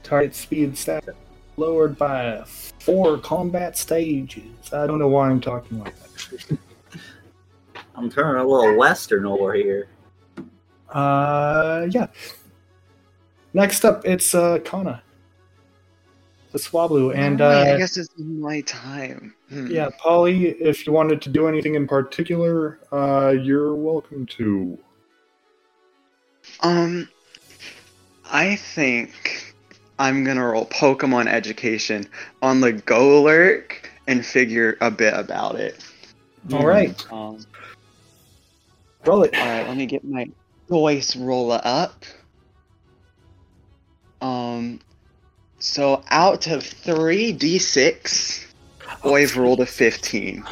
Target speed stat lowered by four combat stages. I don't know why I'm talking like that. <laughs> I'm turning a little western over here. Uh, yeah. Next up, it's uh Kana, the Swablu, and Alright, I uh, guess it's my time. Hmm. yeah, Polly. If you wanted to do anything in particular, uh, you're welcome to. Um, I think I'm gonna roll Pokemon Education on the Golurk and figure a bit about it. All right, Um, roll it. all right, let me get my voice roller up. Um, so out of three d6, I've rolled a 15.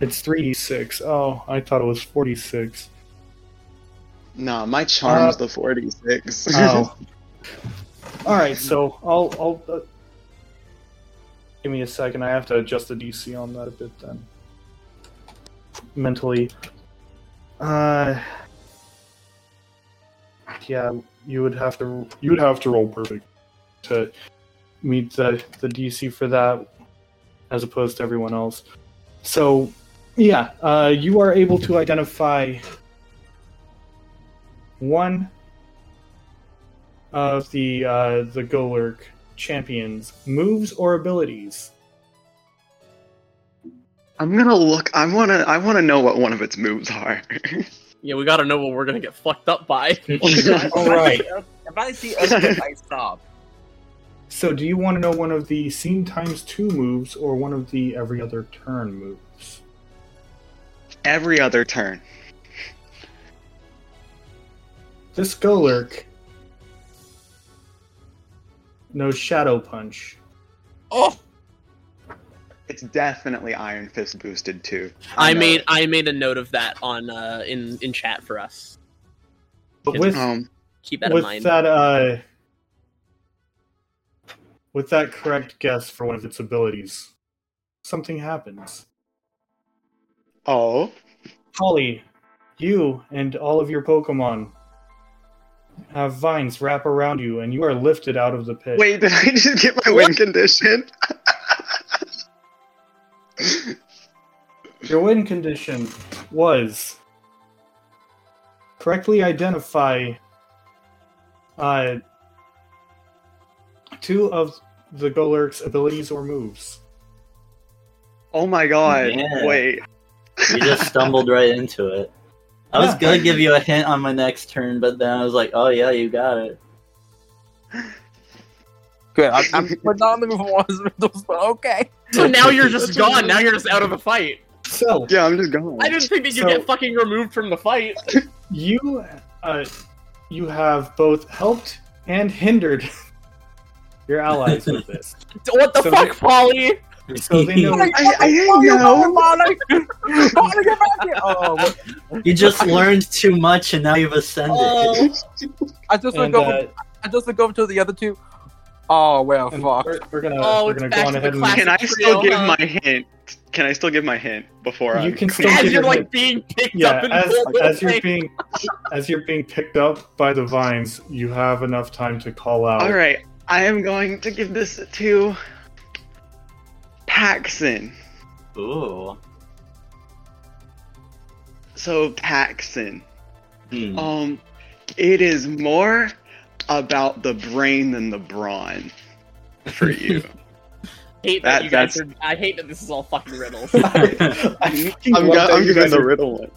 It's three d six. Oh, I thought it was forty six. Nah, my charm's Uh, the 46. Oh. <laughs> All right, so I'll I'll uh, give me a second. I have to adjust the DC on that a bit then. Mentally. Uh. Yeah, you would have to you would have to roll perfect to meet the the DC for that, as opposed to everyone else. So, yeah, uh, you are able to identify one of the uh, the Golurk champions moves or abilities. I'm gonna look. I wanna. I wanna know what one of its moves are. <laughs> Yeah, we gotta know what we're gonna get fucked up by. <laughs> All right. If I see Earthquake, I stop. So, do you want to know one of the scene times two moves or one of the every other turn moves? Every other turn. This Golurk knows Shadow Punch. Oh, It's definitely Iron Fist boosted too. I know made. I made a note of that on uh, in in chat for us. But with Um, Keep that in mind. that uh with that correct guess for one of its abilities, something happens. oh, Holly, you and all of your Pokemon have vines wrap around you, and you are lifted out of the pit. wait! Did I just get my win condition? Your win condition was correctly identify uh, two of the Golurk's abilities or moves. oh my god! Yeah. Wait. You just <laughs> stumbled right into it. I was Yeah. gonna give you a hint on my next turn, but then I was like, oh yeah, you got it. good. I'm, I'm <laughs> we're not on the move on but okay. so now you're just <laughs> gone. Now you're just out of the fight. So, Yeah, I'm just gone. I didn't think that you'd So- get fucking removed from the fight. you uh, you have both helped and hindered your allies with this. <laughs> What the So fuck, they- Polly? So they know <laughs> I, I didn't know. Molly, Molly, get back here! Oh, <laughs> You just learned too much, and now you've ascended. Oh, I just look and, over. uh, I just look over to the other two. Oh well, fuck. we're, we're gonna Oh, we're gonna back go on to the ahead and Can I still give my hint? Can I still give my hint before I? you can still as give you're like hint. being picked yeah up and as, pulled as you're being as you're being picked up by the vines you have enough time to call out All right, I am going to give this to Paxton. Ooh. So Paxton. Hmm. um, it is more about the brain than the brawn for you. <laughs> hate that, That- you guys that's- are. I hate that this is all fucking riddles. I <laughs> fucking <laughs> I'm, love go- I'm giving the riddle one.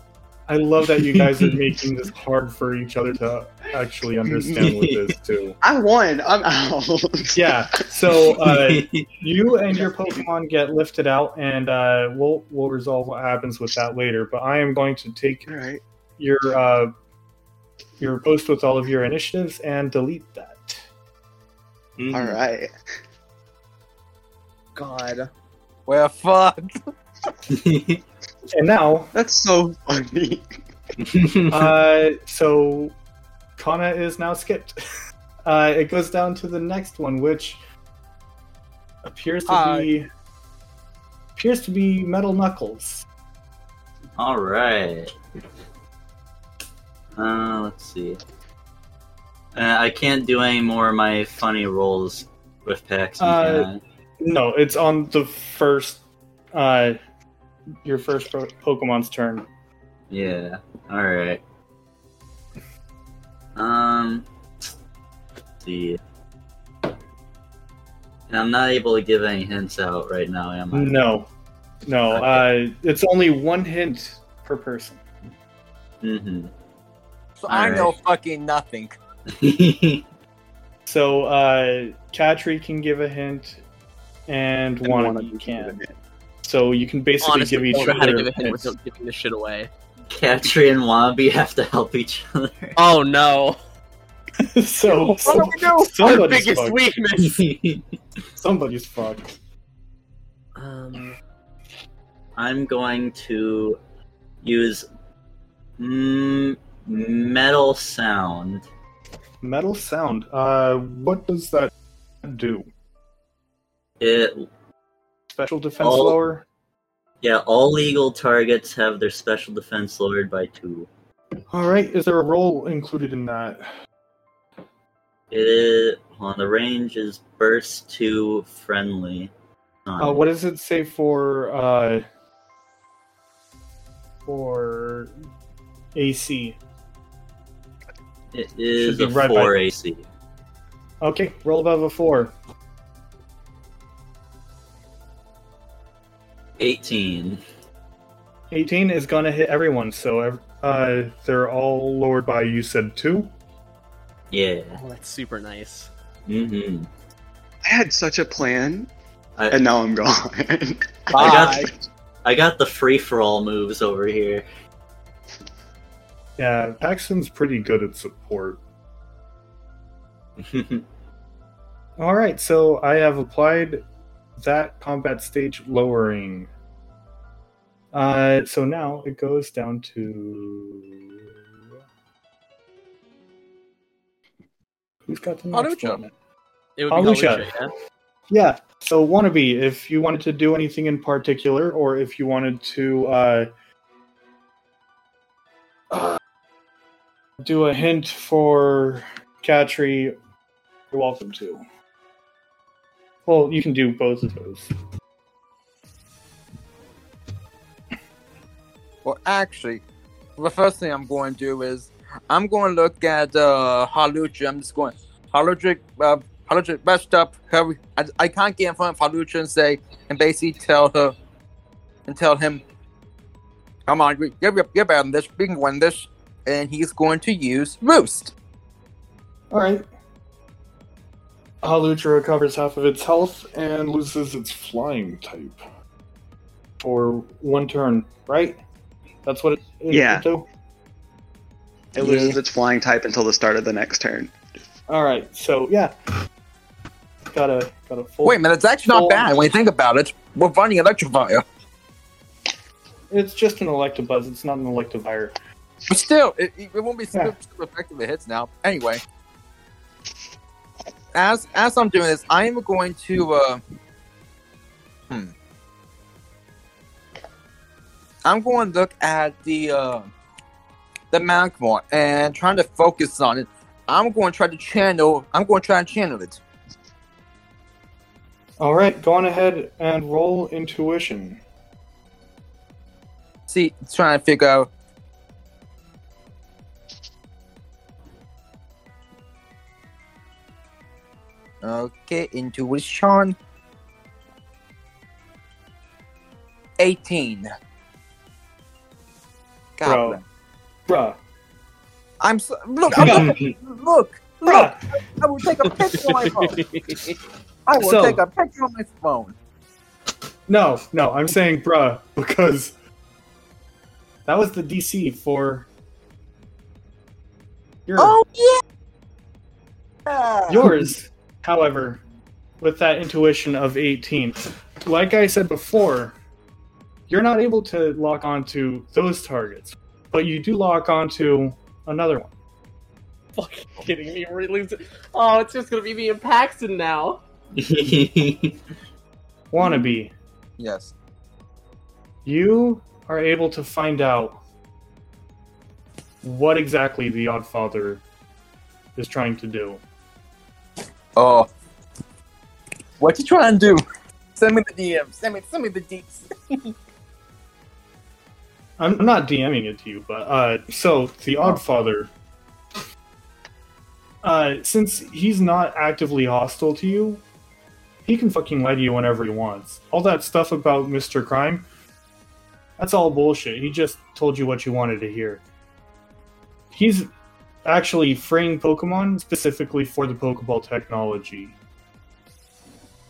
I love that you guys are <laughs> making this hard for each other to actually understand with this <laughs> too. I won. I'm out. <laughs> Yeah. So uh, you and your Pokemon get lifted out, and uh, we'll we'll resolve what happens with that later. But I am going to take All right. your uh, your post with all of your initiatives and delete that. Mhm. All right. God. Well, fuck. And now, That's so funny. <laughs> uh, so Kana is now skipped. <laughs> Uh, it goes down to the next one, which appears to Hi. be appears to be Metal Knuckles. All right. Uh, let's see. Uh, I can't do any more of my funny rolls with Paxton. Uh, No, it's on the first, uh, your first po- Pokemon's turn. Yeah. All right. Um. Let's see. And I'm not able to give any hints out right now, am I? No, no, Okay. uh, it's only one hint per person. Mm-hmm. So I know fucking nothing. <laughs> So, uh, Katri can give a hint, and And one one of you of you can. So you can basically Honestly, give each don't how to other give a hint without giving this shit away. Katri and Wabi have to help each other. Oh no! <laughs> <laughs> so, What do we do? Our biggest fucked. weakness. <laughs> Somebody's fucked. Um, I'm going to use mm, metal sound. Metal sound. Uh, what does that do? It Special defense Oh. lower. yeah, all legal targets have their special defense lowered by two. All right. Is there a roll included in that? It is on the range is burst to friendly. Uh, what does it say for uh for AC? it is a be right by- four AC. Okay, roll above a four. Eighteen. 18 is gonna hit everyone, so uh, they're all lowered by you said two. Yeah. oh, that's super nice. Mm-hmm. I had such a plan, I, and now I'm gone. <laughs> I got I got the free for all moves over here. Yeah, Paxton's pretty good at support. <laughs> All right, so I have applied that combat stage lowering. Uh, so now it goes down to who's got the next Hawlucha. one? It would be Hawlucha. Hawlucha, yeah. Yeah. So wannabe, if you wanted to do anything in particular, or if you wanted to uh, uh, do a hint for Katri, you're welcome to. Well, you can do both of those. Well, actually, the first thing I'm going to do is I'm going to look at uh, Hawlucha. I'm just going Hawlucha, uh, Hawlucha, best up. Hurry. I, I can't get in front of Hawlucha and say and basically tell her and tell him, "Come on, we- you're, you're better than this. We can win this." And he's going to use Roost. All right. Hawlucha recovers half of its health and loses its flying type for one turn, right? That's what it. it Yeah. it it loses its flying type until the start of the next turn. All right. So yeah, got a got a full. Wait a minute, it's actually not bad when you think about it. We're running Electrifier. It's just an Electabuzz. It's not an Electivire. But still, it, it it won't be super, Yeah. super effective it hits now. Anyway, as as I'm doing this, I am going to. Uh, hmm. I'm going to look at the uh, the Magmar and trying to focus on it. I'm going to try to channel. I'm going to try and channel it. All right. Go on ahead and roll intuition. see, trying to figure out. Okay, intuition. 18. God Bro. Bruh. I'm so, look, I'm <laughs> look, look, look. I will take a picture on my <laughs> phone. I will So- take a picture on my phone. No, no, I'm saying bruh because that was the DC for your Oh yeah. yours. However, with that intuition of 18, like I said before, you're not able to lock onto those targets, but you do lock onto another one. Fucking kidding me? Really? Oh, it's just gonna be me and Paxton now. <laughs> Wannabe. Yes. you are able to find out what exactly the Oddfather is trying to do. Oh. What you trying to do? Send me the DM. Send me, send me the deets. <laughs> I'm I'm not DMing it to you, but uh, so the Oddfather, uh, since he's not actively hostile to you, he can fucking lie to you whenever he wants. All that stuff about Mr. Crime, that's all bullshit. He just told you what you wanted to hear. He's actually freeing Pokemon specifically for the Pokeball technology.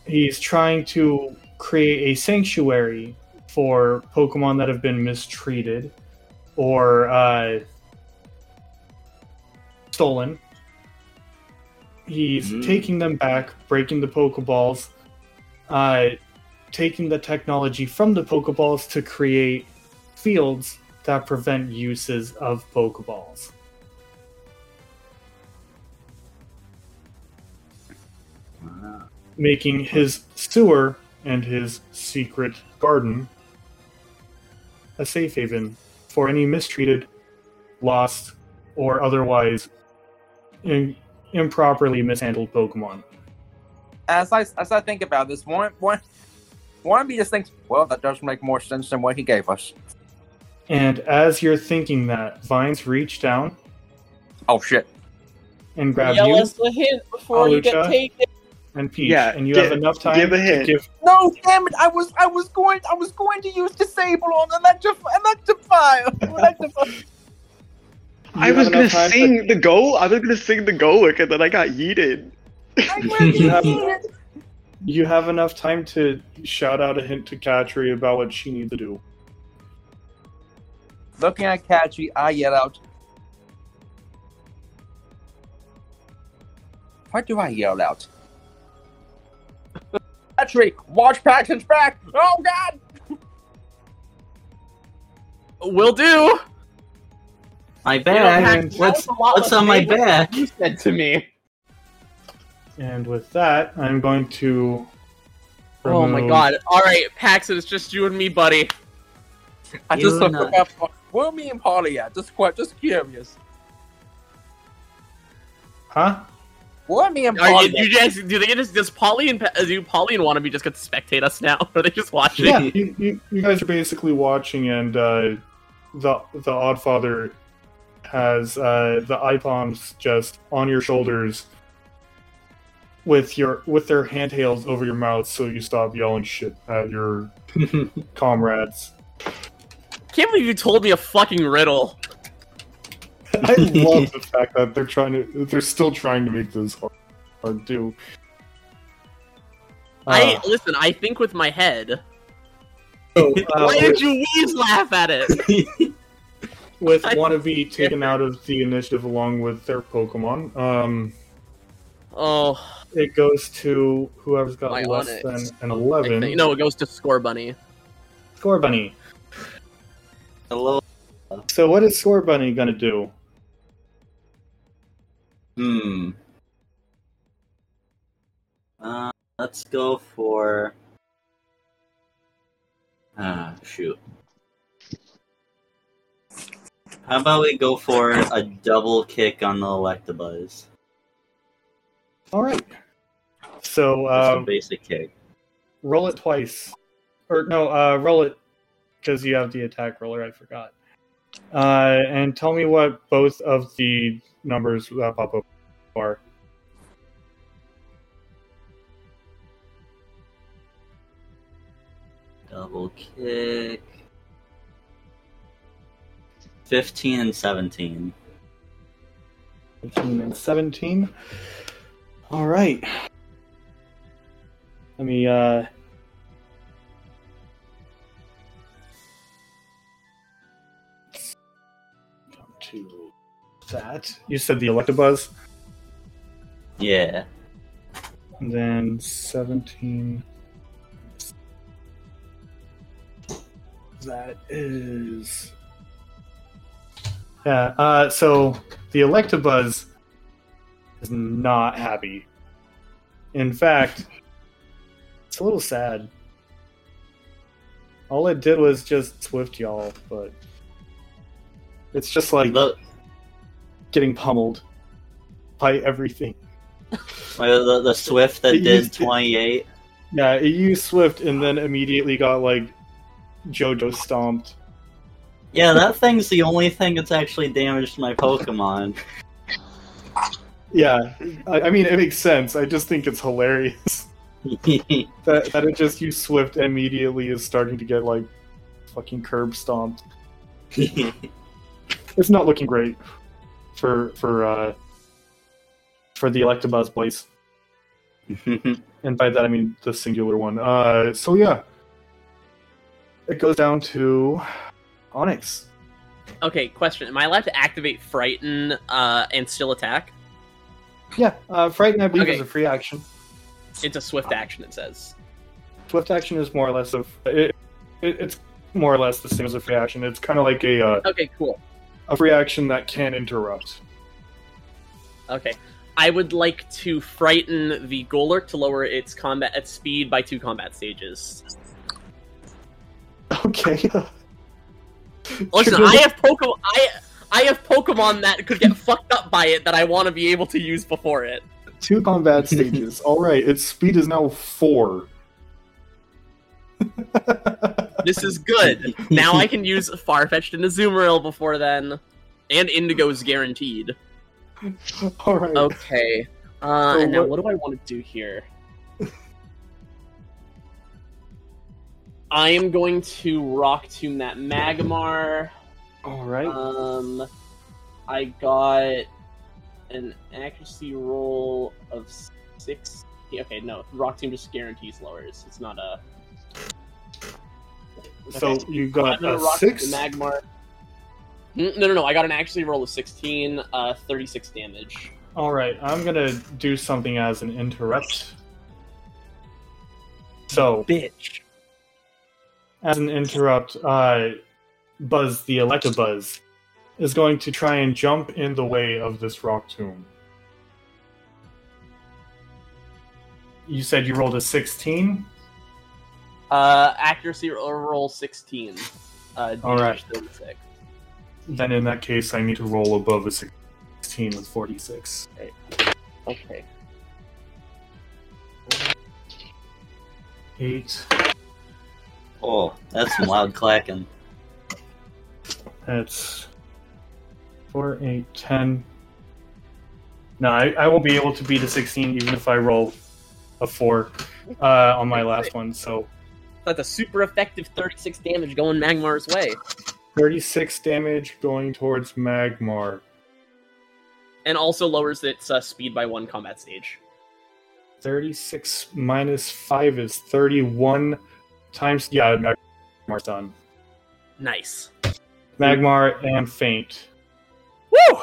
He's trying to create a sanctuary for Pokemon that have been mistreated or uh, stolen. He's Mm. taking them back, breaking the Pokeballs, uh, taking the technology from the Pokeballs to create fields that prevent uses of Pokeballs. Making his sewer and his secret garden a safe haven for any mistreated, lost, or otherwise in, improperly mishandled Pokemon. As I as I think about this, one one one of me just thinks, well, that does make more sense than what he gave us. And as you're thinking that, Vines reach down Oh shit! and grab Yell you us a hint before you get taken. And Peach, Yeah, and you gi- have enough time give a to hint. give. No, damn it! I was I was going I was going to use disable on electrify electrify <laughs> electrify. I was gonna enough time to- sing the goal. I was gonna sing the Golurk, and then I got yeeted. I <laughs> You have- use. You have enough time to shout out a hint to Katri about what she needs to do. Looking at Catchy, I yell out. What do I yell out? Catchy, watch Paxton's back! Oh god! Will do. My You know, what's that was a lot what's on my vague than back? You said to me. And with that, I'm going to. Oh my god. Alright, Paxton, it's just you and me, buddy. I You just look know- up where me and Polly at. Just quite, just curious. Huh? Where me and Are Polly? you, you just do they just does Polly and do Polly and Wannabe just get to spectate us now? <laughs> Or are they just watching? Yeah, you, you, you guys are basically watching, and uh, the the Oddfather has uh, the Aipoms just on your shoulders with your with their handtails over your mouth, so you stop yelling shit at your <laughs> comrades. Can't believe you told me a fucking riddle. I <laughs> love the fact that they're trying to they're still trying to make this hard, hard to. I Uh, listen. I think with my head. so, <laughs> uh, Why with- did you wheeze laugh at it? <laughs> with I- Wannabe taken out of the initiative along with their Pokemon. Um, Oh, it goes to whoever's got My less than an 11. think- no, it goes to Scorbunny. Score Bunny. Hello. So what is Scorbunny gonna do? Hmm. Uh, let's go for. Ah, shoot. How about we go for a double kick on the Electabuzz? All right. So um, basic kick. roll it twice, or no, uh, roll it because you have the attack roller. I forgot. Uh, and tell me what both of the numbers that pop up are. Double kick. 15 and 17. 15 and 17. All right. Let me uh that. You said the Electabuzz, Yeah. and then 17. That is. Yeah, uh, so the Electabuzz is not happy. In fact, it's a little sad. All it did was just swift y'all, but it's just like The, getting pummeled by everything. the, the Swift that It did used 28. Yeah, it used swift and then immediately got like JoJo stomped. Yeah, that thing's the only thing that's actually damaged my Pokemon. Yeah, I, I mean it makes sense. I just think it's hilarious <laughs> that that it just used swift immediately is starting to get like fucking curb stomped. <laughs> It's not looking great for for uh for the Electabuzz place. <laughs> and by that I mean the singular one. Uh, so yeah, it goes down to Onix. Okay, question: Am I allowed to activate Frighten uh, and still attack? Yeah, uh, Frighten I believe Okay. is a free action. It's a swift action. It says. Swift action is more or less of it, it, it's more or less the same as a free action. It's kind of like a uh, Okay, cool. A free action that can interrupt. Okay. I would like to frighten the Golurk to lower its combat at speed by two combat stages. <laughs> Okay. <laughs> Listen, I have Pokemon. I I have Pokemon that could get fucked up by it that I want to be able to use before it. two combat stages. <laughs> All right, its speed is now four. This is good. now I can use Farfetch'd and Azumarill before then, and Indigo's guaranteed. All right. Okay. Uh, So and now what- what do I want to do here? I am going to Rock Tomb that Magmar. All right. Um, I got an accuracy roll of six. Okay, no, Rock Tomb just guarantees lowers. It's not a. so okay. you got a rock six. Magmar. Mm, No, no, no. I got an actually roll of 16, uh, 36 damage. All right, I'm gonna do something as an interrupt. So Bitch. as an interrupt, uh, Buzz the Electabuzz is going to try and jump in the way of this rock tomb. You said you rolled a 16? Uh, accuracy ro- roll 16. Uh, damage All right. 36. Then in that case, I need to roll above a 16 with 46. Okay. 8. Oh, that's some loud clacking. That's 4, 8, 10. No, I, I won't be able to beat a 16 even if I roll a 4 uh, on my last one. So That's a super effective 36 damage going Magmar's way. 36 damage going towards Magmar. And also lowers its uh, speed by one combat stage. 36 minus 5 is 31 times. Yeah, Magmar's done. Nice. Magmar and Faint. Woo!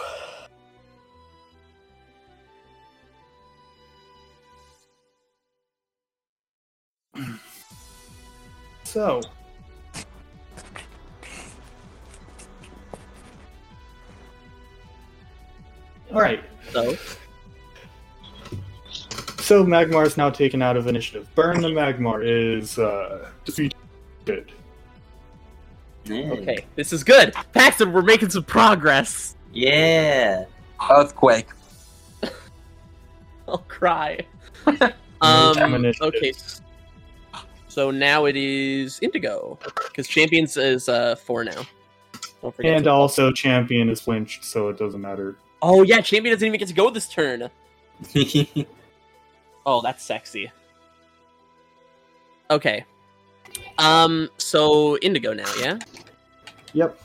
So. Alright, So, so Magmar is now taken out of initiative. Burn the Magmar is uh, defeated. Okay, this is good. Paxton, we're making some progress. Yeah. Earthquake. <laughs> I'll cry. <laughs> Um, okay. So now it is Indigo because Champions is uh four now. Don't forget. And to- also, champion is flinched, so it doesn't matter. oh yeah, Champion doesn't even get to go this turn. <laughs> Oh, that's sexy. Okay. Um. So Indigo now, yeah. Yep.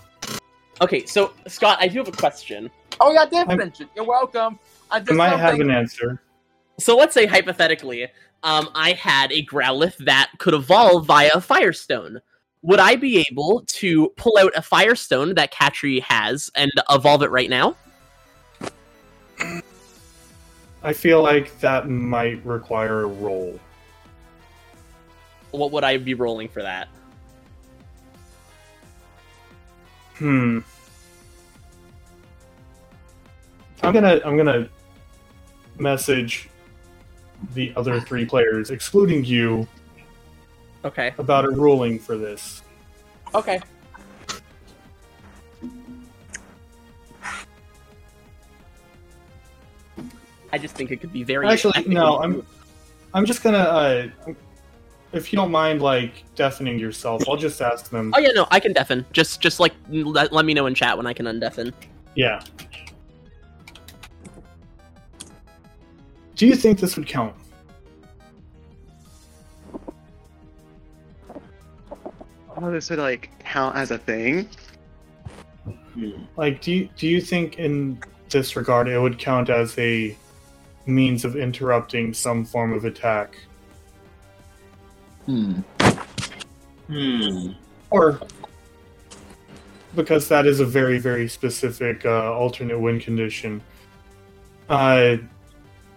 Okay. So Scott, I do have a question. Oh yeah, I did mention. You're welcome. I did I might have something- an answer. So let's say hypothetically, um, I had a Growlithe that could evolve via a Firestone. Would I be able to pull out a Firestone that Katri has and evolve it right now? I feel like that might require a roll. What would I be rolling for that? Hmm. I'm gonna I'm gonna message the other three players, excluding you, Okay. about a ruling for this. Okay. I just think it could be very Actually, no, I'm. I'm just gonna uh if you don't mind like deafening yourself, I'll just ask them. Oh yeah, no, I can deafen. Just, just like let, let me know in chat when I can undeafen. Yeah. Do you think this would count? Oh, this would like count as a thing. Like, do you do you think in this regard it would count as a means of interrupting some form of attack, Hmm. Hmm. or because that is a very very specific uh, alternate win condition? Uh,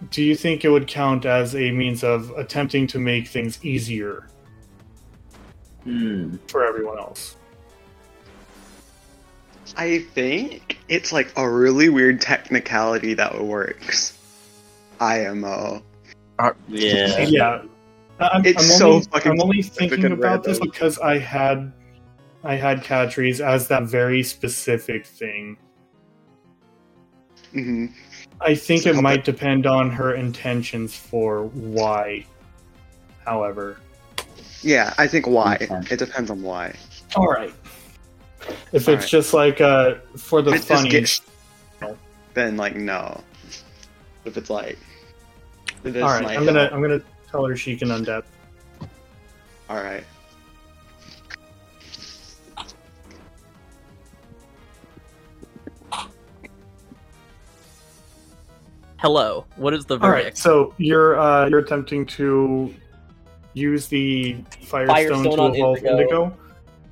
do you think it would count as a means of attempting to make things easier Hmm. for everyone else? I think it's like a really weird technicality that works. IMO. Yeah. yeah I'm, It's I'm so only, fucking I'm only thinking and about this because i had i had Katri's as that very specific thing hmm i think So it how might depend on her intentions for why however Yeah, I think why. Okay. It depends on why. all right if All it's right. just like uh for the If it just gets- Then like no. If it's like. If it's all right like, i'm gonna i'm gonna tell her she can undeath All right. Hello. What is the all right so you're uh you're attempting to use the firestone, Firestone to on evolve Indigo. indigo,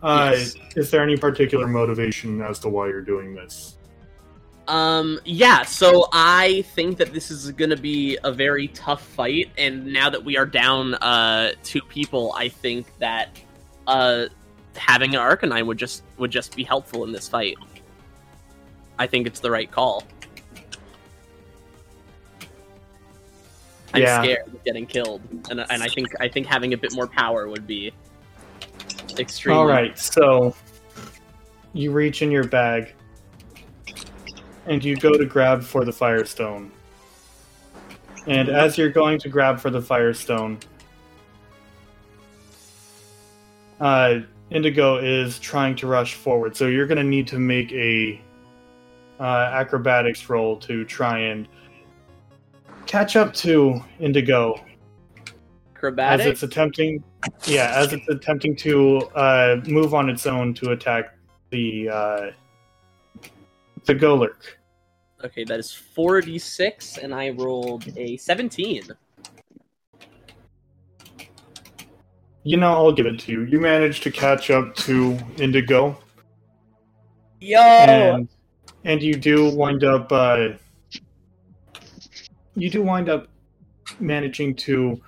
Uh, Yes. is there any particular motivation as to why you're doing this Um, yeah, so I think that this is going to be a very tough fight, and now that we are down uh, two people, I think that uh, having an Arcanine would just would just be helpful in this fight. I think it's the right call. I'm Yeah. scared of getting killed, and, and I think I think having a bit more power would be extremely. All right, so you reach in your bag and you go to grab for the firestone. And as you're going to grab for the firestone, uh, Indigo is trying to rush forward. So you're going to need to make a uh, acrobatics roll to try and catch up to Indigo as it's attempting yeah as it's attempting to uh, move on its own to attack the uh, the golurk Okay, that is 46, and I rolled a 17. you know i'll give it to you you managed to catch up to indigo Yo! and and you do wind up uh, you do wind up managing to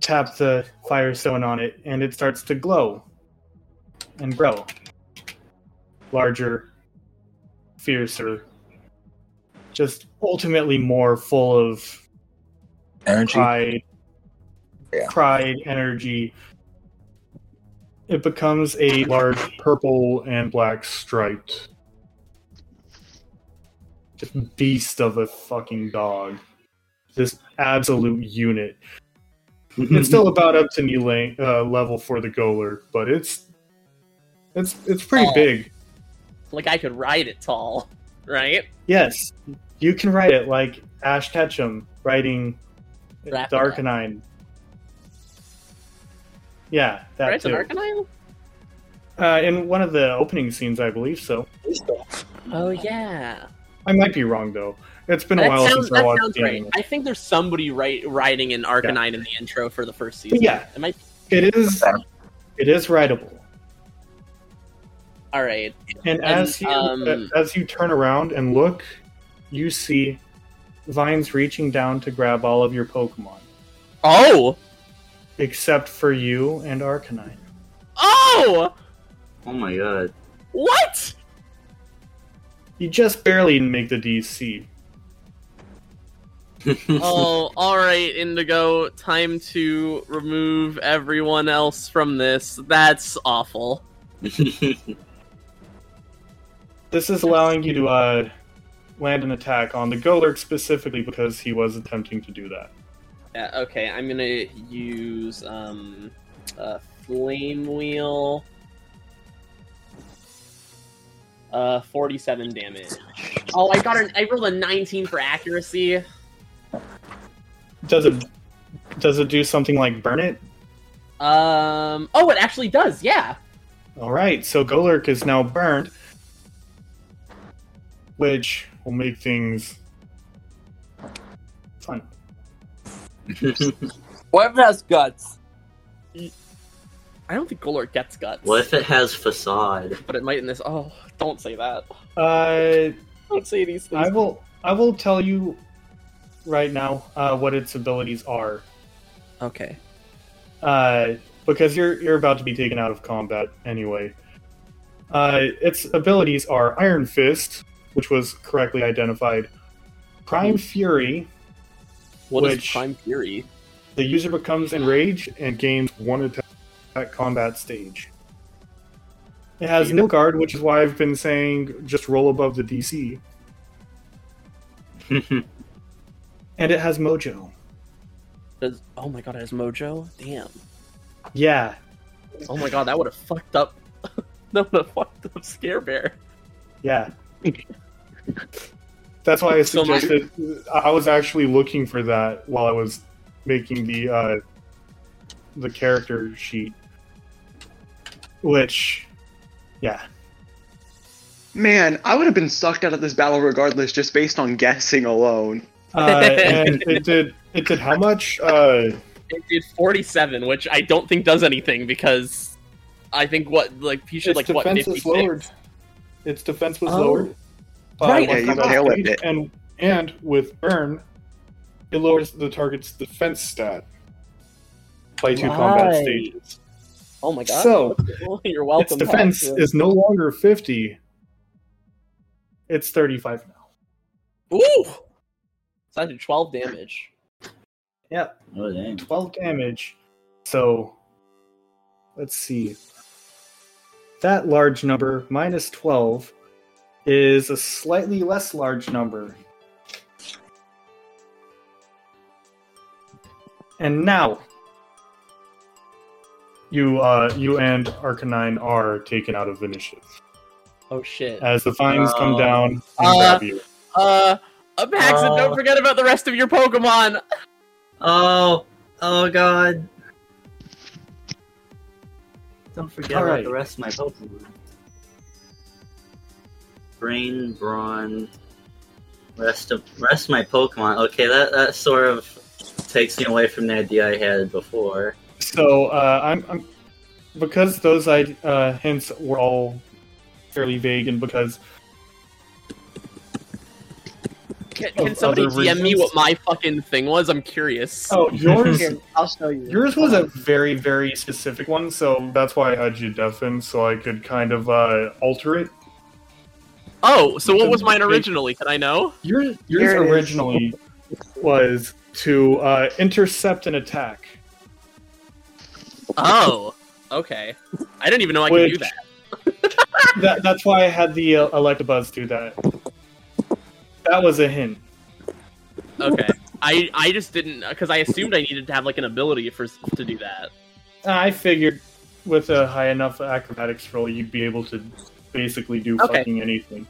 tap the firestone on it and it starts to glow and grow larger fiercer just ultimately more full of Energy. pride, Yeah. pride, energy. It becomes a large purple and black striped, beast of a fucking dog. This absolute unit. it's still <laughs> about up to knee length, uh, level for the Golurk, but it's it's it's pretty Oh. big. Like I could ride it tall, <laughs> right? Yes, you can write it like Ash Ketchum writing the Rapidash. Yeah, that Right, too. an Arcanine? Uh, in one of the opening scenes, I believe so. Oh yeah. I might be wrong though. It's been a That while sounds, since I that watched sounds right. anime. I think there's somebody right, riding an Arcanine in the intro for the first season. Yeah. It might It is it is writable. all right. And And, as you um, as you turn around and look, you see vines reaching down to grab all of your Pokemon, Oh! except for you and Arcanine. Oh! Oh my god. What? You just barely make the DC. <laughs> oh, alright, Indigo. Time to remove everyone else from this. That's awful. <laughs> This is allowing you to uh, land an attack on the Golurk specifically because he was attempting to do that. Yeah, okay, I'm gonna use um uh flame wheel. Uh, 47 damage. Oh, I got an. I rolled a 19 for accuracy. Does it does it do something like burn it? Um. Oh, it actually does. Yeah. All right, so Golurk is now burned, which will make things fun. <laughs> Whatever has guts. I don't think Golurk gets guts. what if it has facade? But it might in this. Oh, don't say that. Uh, <laughs> Don't say these things. I will I will tell you right now uh, what its abilities are, Okay. uh, because you're you're about to be taken out of combat anyway. Uh, its abilities are Iron Fist, which was correctly identified, Prime Fury, What is Which- Prime Fury? The user becomes enraged and gains one attack at combat stage. It has no guard, which is why I've been saying just roll above the DC. <laughs> And it has Mojo. Does oh my god, it has Mojo. Damn. Yeah, Oh my god, that would have fucked up. <laughs> that would have fucked up Scare Bear. yeah. That's why I <laughs> So my- suggested. I was actually looking for that while I was making the uh, the character sheet. Which, yeah, Man, I would have been sucked out of this battle regardless just based on guessing alone. uh, and <laughs> it did. It did how much? Uh, It did 47, which I don't think does anything because I think what like he should like what 56. Its defense was Oh. lowered. Right, yeah, you combat tail whipped it. And and with burn, it lowers the target's defense stat by two combat stages. Oh my god. So, <laughs> you're welcome. its defense Patrick. is no longer fifty. It's thirty-five now. Ooh. So I did 12 damage. Yeah, oh dang. twelve damage. So, let's see. That large number minus twelve is a slightly less large number. And now, you uh, you and Arcanine are taken out of initiative Oh shit. as the vines come Oh. down and Uh, grab you. Uh, uh Paxton, Oh. don't forget about the rest of your Pokemon. Oh, oh god. Don't forget about Alright. the rest of my Pokemon. Brain, Brawn, rest of rest of my Pokemon. Okay, that that sort of takes me away from the idea I had before. So uh, I'm, I'm because those I, uh, hints were all fairly vague, and because Can, can somebody other DM me what my fucking thing was? I'm curious. oh <laughs> yours Here, I'll show you. yours was a very very specific one, so that's why I had you deafen so I could kind of uh, alter it. Oh, so what was mine originally? Can I know? Yours yours it is. originally was to uh, intercept an attack. Oh, okay. I didn't even know I could do that. <laughs> that, that's why I had the uh, Electabuzz do that. That was a hint. Okay. I I just didn't because I assumed I needed to have like an ability for to do that. I figured with a high enough acrobatics roll, you'd be able to basically do Okay. fucking anything.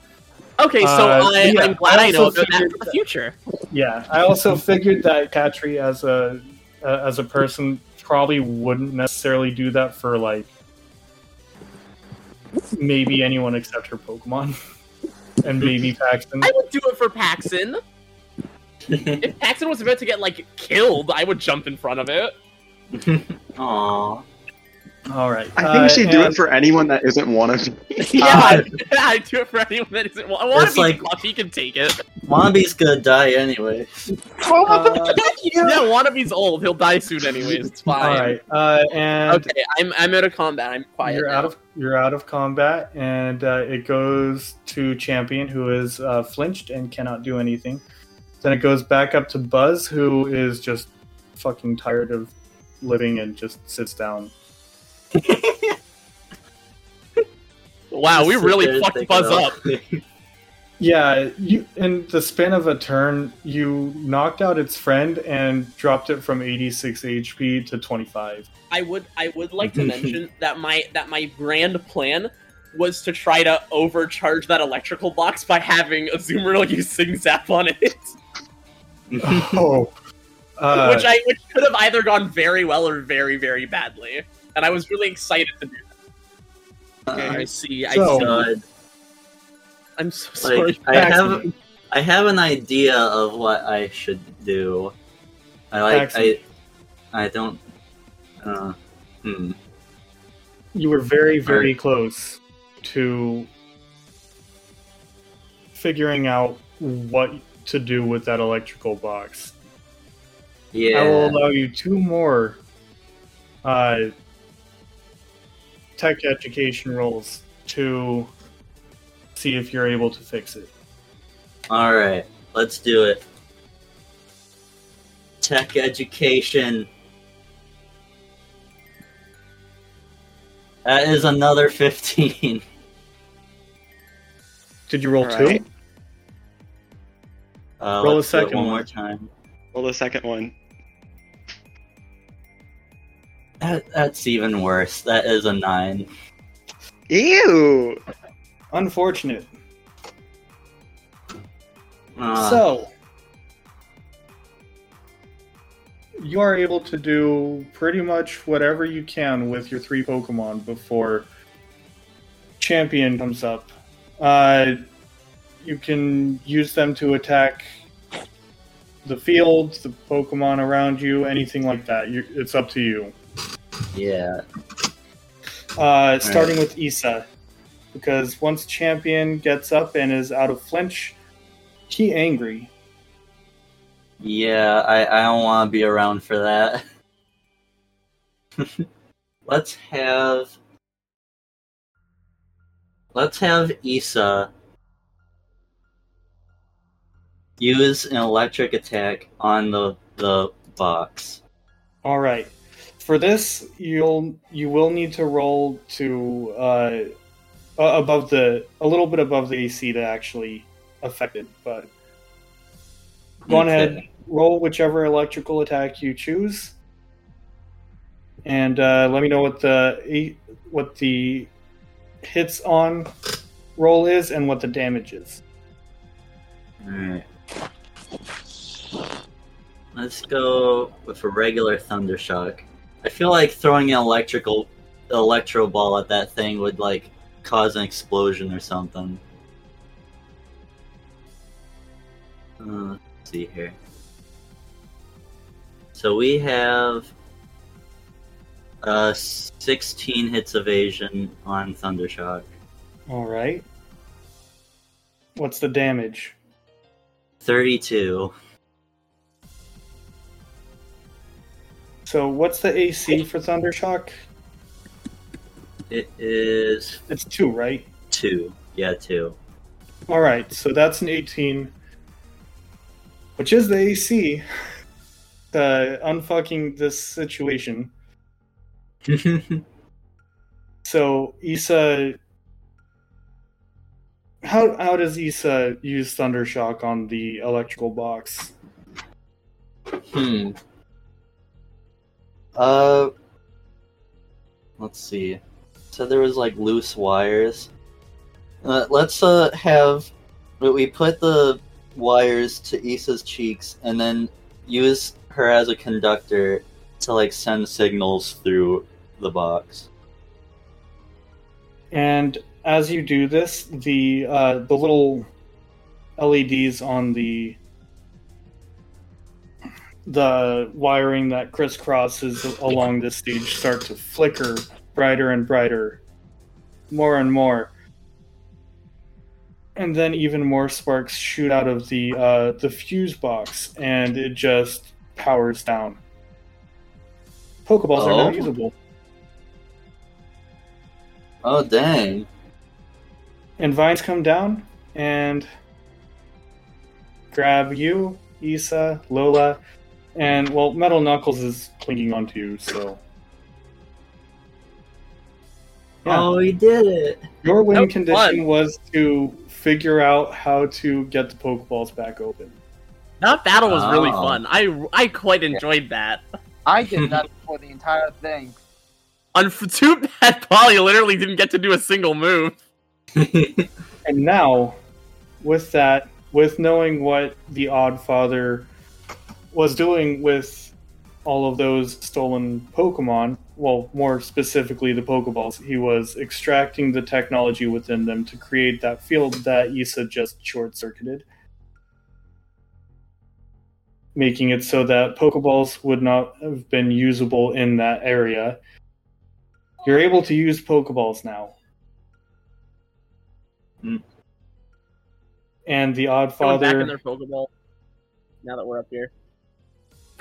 Okay, so Uh, I, yeah, I'm glad I I, know about that for the that- future. Yeah, I also figured that Katri as a uh, as a person probably wouldn't necessarily do that for like maybe anyone except her Pokemon <laughs> and maybe Paxton. I would do it for Paxton. <laughs> if Paxton was about to get like killed, I would jump in front of it. Aww. All right, I think uh, she'd do and- <laughs> <laughs> it for anyone that isn't one of you. yeah, Uh, yeah, I do it for anyone that isn't. Well, I want It's like- Fluffy can take it. Wannabe's gonna die anyway. Uh, Yeah, Wannabe's old. He'll die soon anyways. It's fine. all right, uh, and Okay, I'm I'm out of combat. I'm quiet. you're now. out of you're out of combat, and uh, it goes to champion who is uh, flinched and cannot do anything. Then it goes back up to Buzz, who is just fucking tired of living and just sits down. Wow, we Just sit there really fucked Buzz up. <laughs> Yeah, you in the span of a turn, you knocked out its friend and dropped it from 86 HP to 25. I would I would like to <laughs> mention that my that my grand plan was to try to overcharge that electrical box by having Azumarill use Zing Zap on it, <laughs> oh, uh, which I which could have either gone very well or very very badly, and I was really excited to do that. Okay, I see. I So- see. God. I'm so sorry. Like I have, I have an idea of what I should do. I like Paxton. I, I don't. Uh, hmm. you were very, very Alright. close to figuring out what to do with that electrical box. Yeah. I will allow you two more uh, tech education rolls to see if you're able to fix it. All right. Let's do it. Tech education. That is another <laughs> fifteen. Did you roll Alright. two? Uh, Roll a let's do it second one one. more time. Well, the second one. That, that's even worse. That is a nine. Ew. Unfortunate. Uh, so, you are able to do pretty much whatever you can with your three Pokemon before Champion comes up. Uh, you can use them to attack the fields, the Pokemon around you, anything like that. You, it's up to you. Yeah. Uh, starting with Issa, because once Champion gets up and is out of flinch, he angry. Yeah, I, I don't want to be around for that. <laughs> let's have. Let's have Issa use an electric attack on the the box. All right. For this, you'll you will need to roll to uh, above the a little bit above the AC to actually affect it. But go Okay. ahead, roll whichever electrical attack you choose, and uh, let me know what the what the hits on roll is and what the damage is. Alright. Let's go with a regular thunder shock. I feel like throwing an electrical electro ball at that thing would like cause an explosion or something. Uh, let's see here. So we have uh 16 hits evasion on Thundershock. All right. What's the damage? 32. So what's the AC for Thundershock? It is It's two, right? 2. Yeah, 2. All right, so that's an 18, which is the AC. The unfucking this situation. <laughs> So Issa, how how does Issa use Thundershock on the electrical box? Hmm. Uh, let's see. So there was like loose wires. Uh, let's uh have we put the wires to Issa's cheeks and then use her as a conductor to like send signals through the box. And as you do this, the uh, the little LEDs on the the wiring that crisscrosses along the stage start to flicker brighter and brighter, more and more. And then even more sparks shoot out of the uh, the fuse box, and it just powers down. Pokeballs are Oh. not usable. Oh dang! and vines come down and grab you, Issa, Lola, and well, Metal Knuckles is clinging onto you. So Yeah. Oh, he did it! your win That was condition fun. was to figure out how to get the Pokeballs back open. That battle was really Oh. fun. I I quite enjoyed that. I did that <laughs> for the entire thing. On too bad, <laughs> Polly literally didn't get to do a single move. And now, with that, with knowing what the Oddfather was doing with all of those stolen Pokemon, well, more specifically the Pokeballs, he was extracting the technology within them to create that field that Issa just short circuited, making it so that Pokeballs would not have been usable in that area. You're able to use Pokeballs now. Hmm. And the Odd Going back in their Pokeball. Now that we're up here.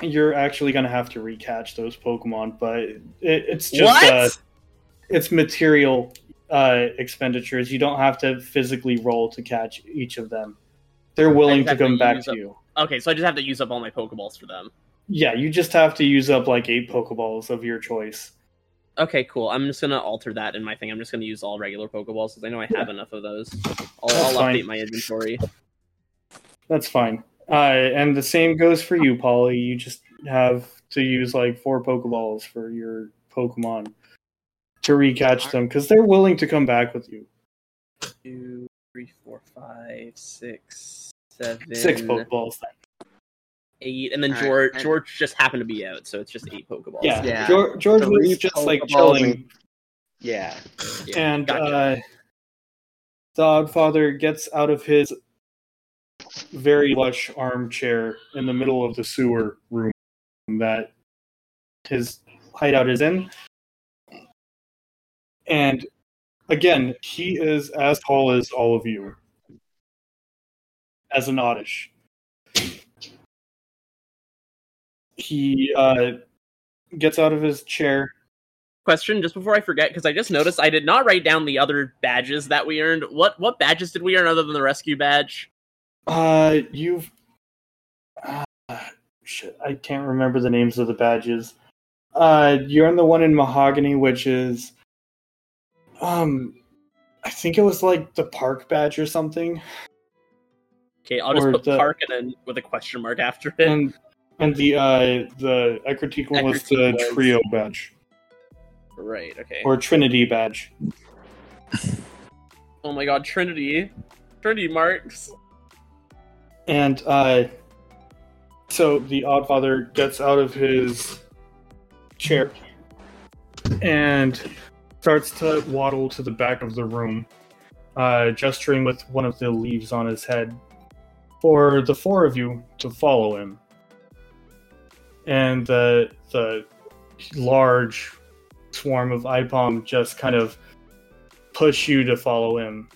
You're actually going to have to recatch those Pokemon, but it, it's just uh, it's material uh, expenditures. You don't have to physically roll to catch each of them. They're willing to have to come back use to you. okay, so I just have to use up all my Pokeballs for them. Yeah, you just have to use up like eight Pokeballs of your choice. Okay, cool. I'm just gonna alter that in my thing. I'm just gonna use all regular Pokeballs because I know I have enough of those. I'll, I'll update my inventory. That's fine. Uh, and the same goes for you, Polly. You just have to use like four Pokeballs for your Pokemon to recatch them because they're willing to come back with you. Two, three, four, five, six, seven, Six Pokeballs. eight, and then Alright, George and- George just happened to be out, so it's just eight Pokeballs. Yeah, Yeah. George, George Three was just like Pokeballs chilling and- Yeah. Yeah, and gotcha. uh, the Oddfather gets out of his very lush armchair in the middle of the sewer room that his hideout is in. And again, he is as tall as all of you, as an oddish. He uh, gets out of his chair Question, just before I forget, because I just noticed I did not write down the other badges that we earned. What what badges did we earn other than the rescue badge? Uh, you've. Uh, shit, I can't remember the names of the badges. Uh, you're in the one in Mahogany, which is. Um, I think it was like the park badge or something, Okay, I'll just Or put the- park and then with a question mark after it. and and the uh the Ecruteak one was the was- trio badge right. Okay. or Trinity badge. oh my God, Trinity, Trinity marks. And uh, so the Oddfather gets out of his chair and starts to waddle to the back of the room, uh, gesturing with one of the leaves on his head for the four of you to follow him. And the the large swarm of Aipom just kind of push you to follow him.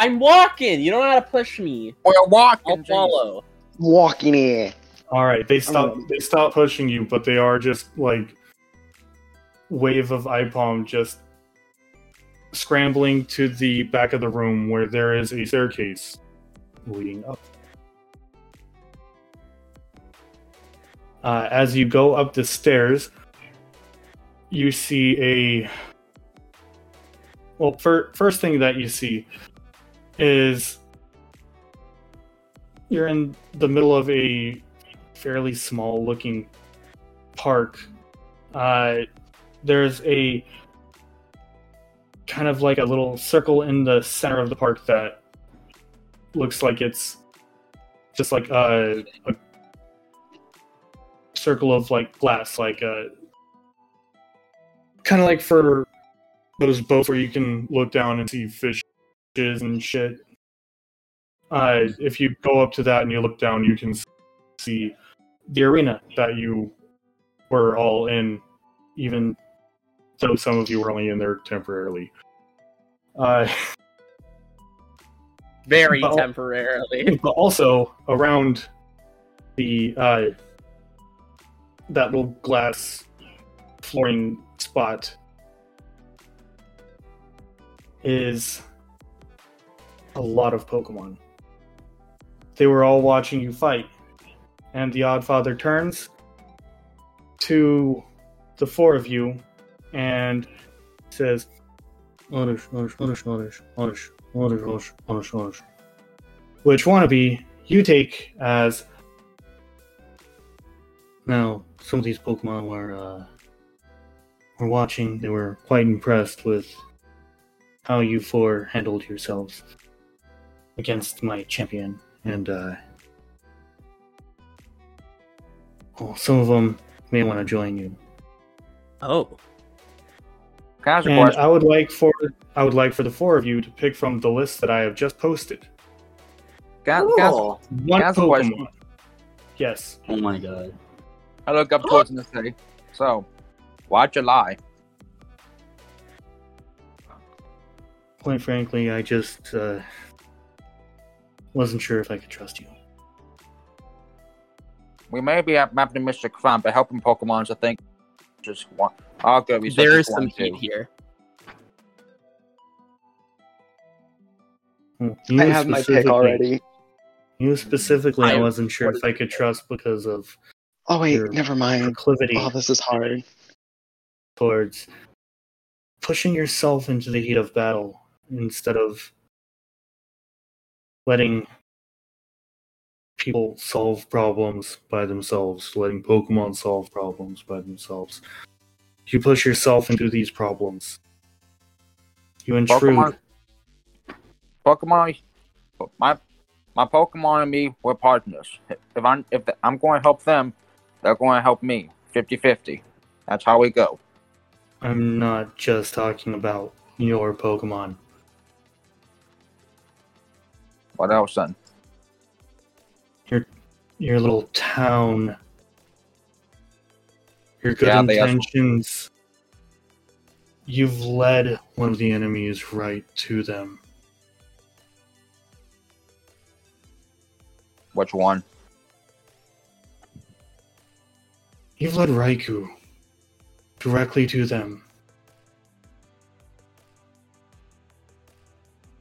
I'm walking. You don't know how to push me. Or you're walking. I'll follow. Walking in. All right, they stop. They stop pushing you, but they are just like wave of Aipom just scrambling to the back of the room where there is a staircase leading up. Uh, as you go up the stairs, you see a. Well, fir- first thing that you see is you're in the middle of a fairly small looking park. Uh, there's a kind of like a little circle in the center of the park that looks like it's just like a, a circle of like glass, like a kind of like for those boats where you can look down and see and shit. Uh, if you go up to that and you look down, you can see the arena that you were all in, even though some of you were only in there temporarily. Uh, <laughs> Very Well- temporarily. <laughs> but also around the uh, that little glass flooring spot is a lot of Pokemon. They were all watching you fight, and the Oddfather turns to the four of you and says, Oddish, Oddish, Oddish, Oddish, Oddish, Oddish, Oddish, Oddish, Oddish. Which wannabe you take as now some of these Pokemon were uh, were watching. They were quite impressed with how you four handled yourselves against my champion, and uh, well, some of them may want to join you. Oh. I And? I would like for I would like for the four of you to pick from the list that I have just posted. Can I, can I ask- Cool. One Can I ask question? Yes. Oh my god. I look up towards the city. So, why'd you lie? Quite frankly, I just uh, wasn't sure if I could trust you. We may be mapping Mr. Crump, but helping Pokemon's, I think, just one. I'll go research There some heat here. Hmm, You I have my pick already. You specifically, I, I- wasn't sure if I could trust because of Oh wait, Your never mind. proclivity Oh, this is hard. towards pushing yourself into the heat of battle instead of letting people solve problems by themselves, letting Pokemon solve problems by themselves. You push yourself into these problems. You intrude. Pokemon- Pokemon, my my Pokemon and me, we're partners. If I'm if I'm going to help them, they're going to help me. 50-50. That's how we go. I'm not just talking about your Pokemon. What else then? your your little town, your good Yeah, intentions. You've led one of the enemies right to them. Which one? You've led Raikou directly to them.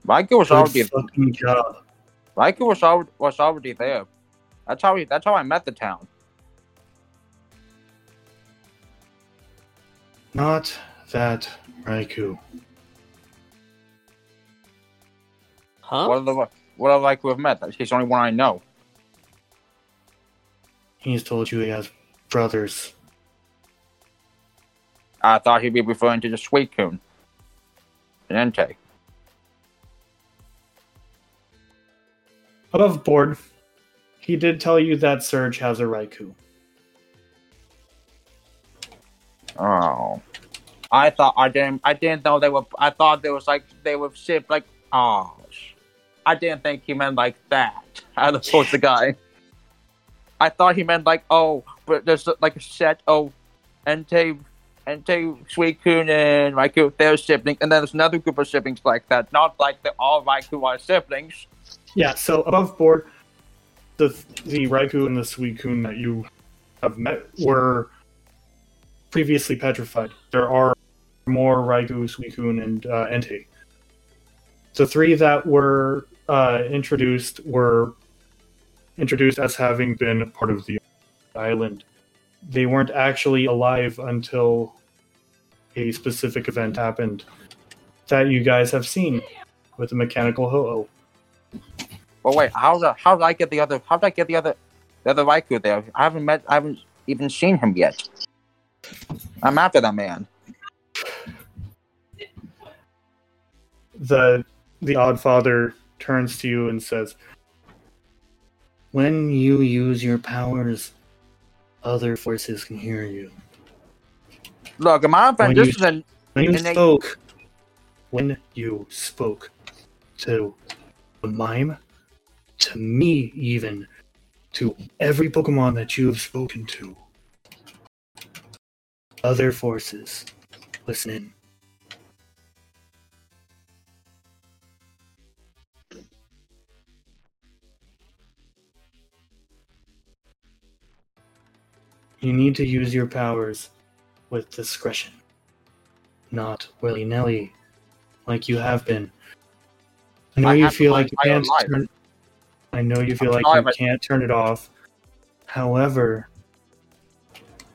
Raikou was already fucking job. Raikou was already was already there. That's how he, that's how I met the town. Not that Raikou. Huh? What are the what are Raikou have met? He's the only one I know. He's told you he has brothers. I thought he'd be referring to the Suicune. And Entei. Above board, he did tell you that Surge has a Raikou. Oh. I thought I didn't I didn't know they were I thought there was like they were shipped like oh I didn't think he meant like that. As opposed to guy. I thought he meant like oh but there's like a set oh Entei Entei Suicune and Raikou they're siblings and then there's another group of siblings like that. Not like they all Raikou are siblings. Yeah, so above board, the the Raikou and the Suicune that you have met were previously petrified. There are more Raikou, Suicune, and uh, Entei. The three that were uh, introduced were introduced as having been part of the island. They weren't actually alive until a specific event happened that you guys have seen with the mechanical Ho-Oh. But wait, how the uh, how did I get the other how did I get the other There's a Raikou there. I haven't met. I haven't even seen him yet. I'm after that man. The the Oddfather turns to you and says, When you use your powers, other forces can hear you. Look, When offense, you- this is an When you they- spoke, when you spoke to the mime, to me even, to every Pokemon that you have spoken to, other forces, listen in. You need to use your powers with discretion not willy nilly like you have been. I know I you feel like you can't turn. I know you feel I'm like you but- can't turn it off. However,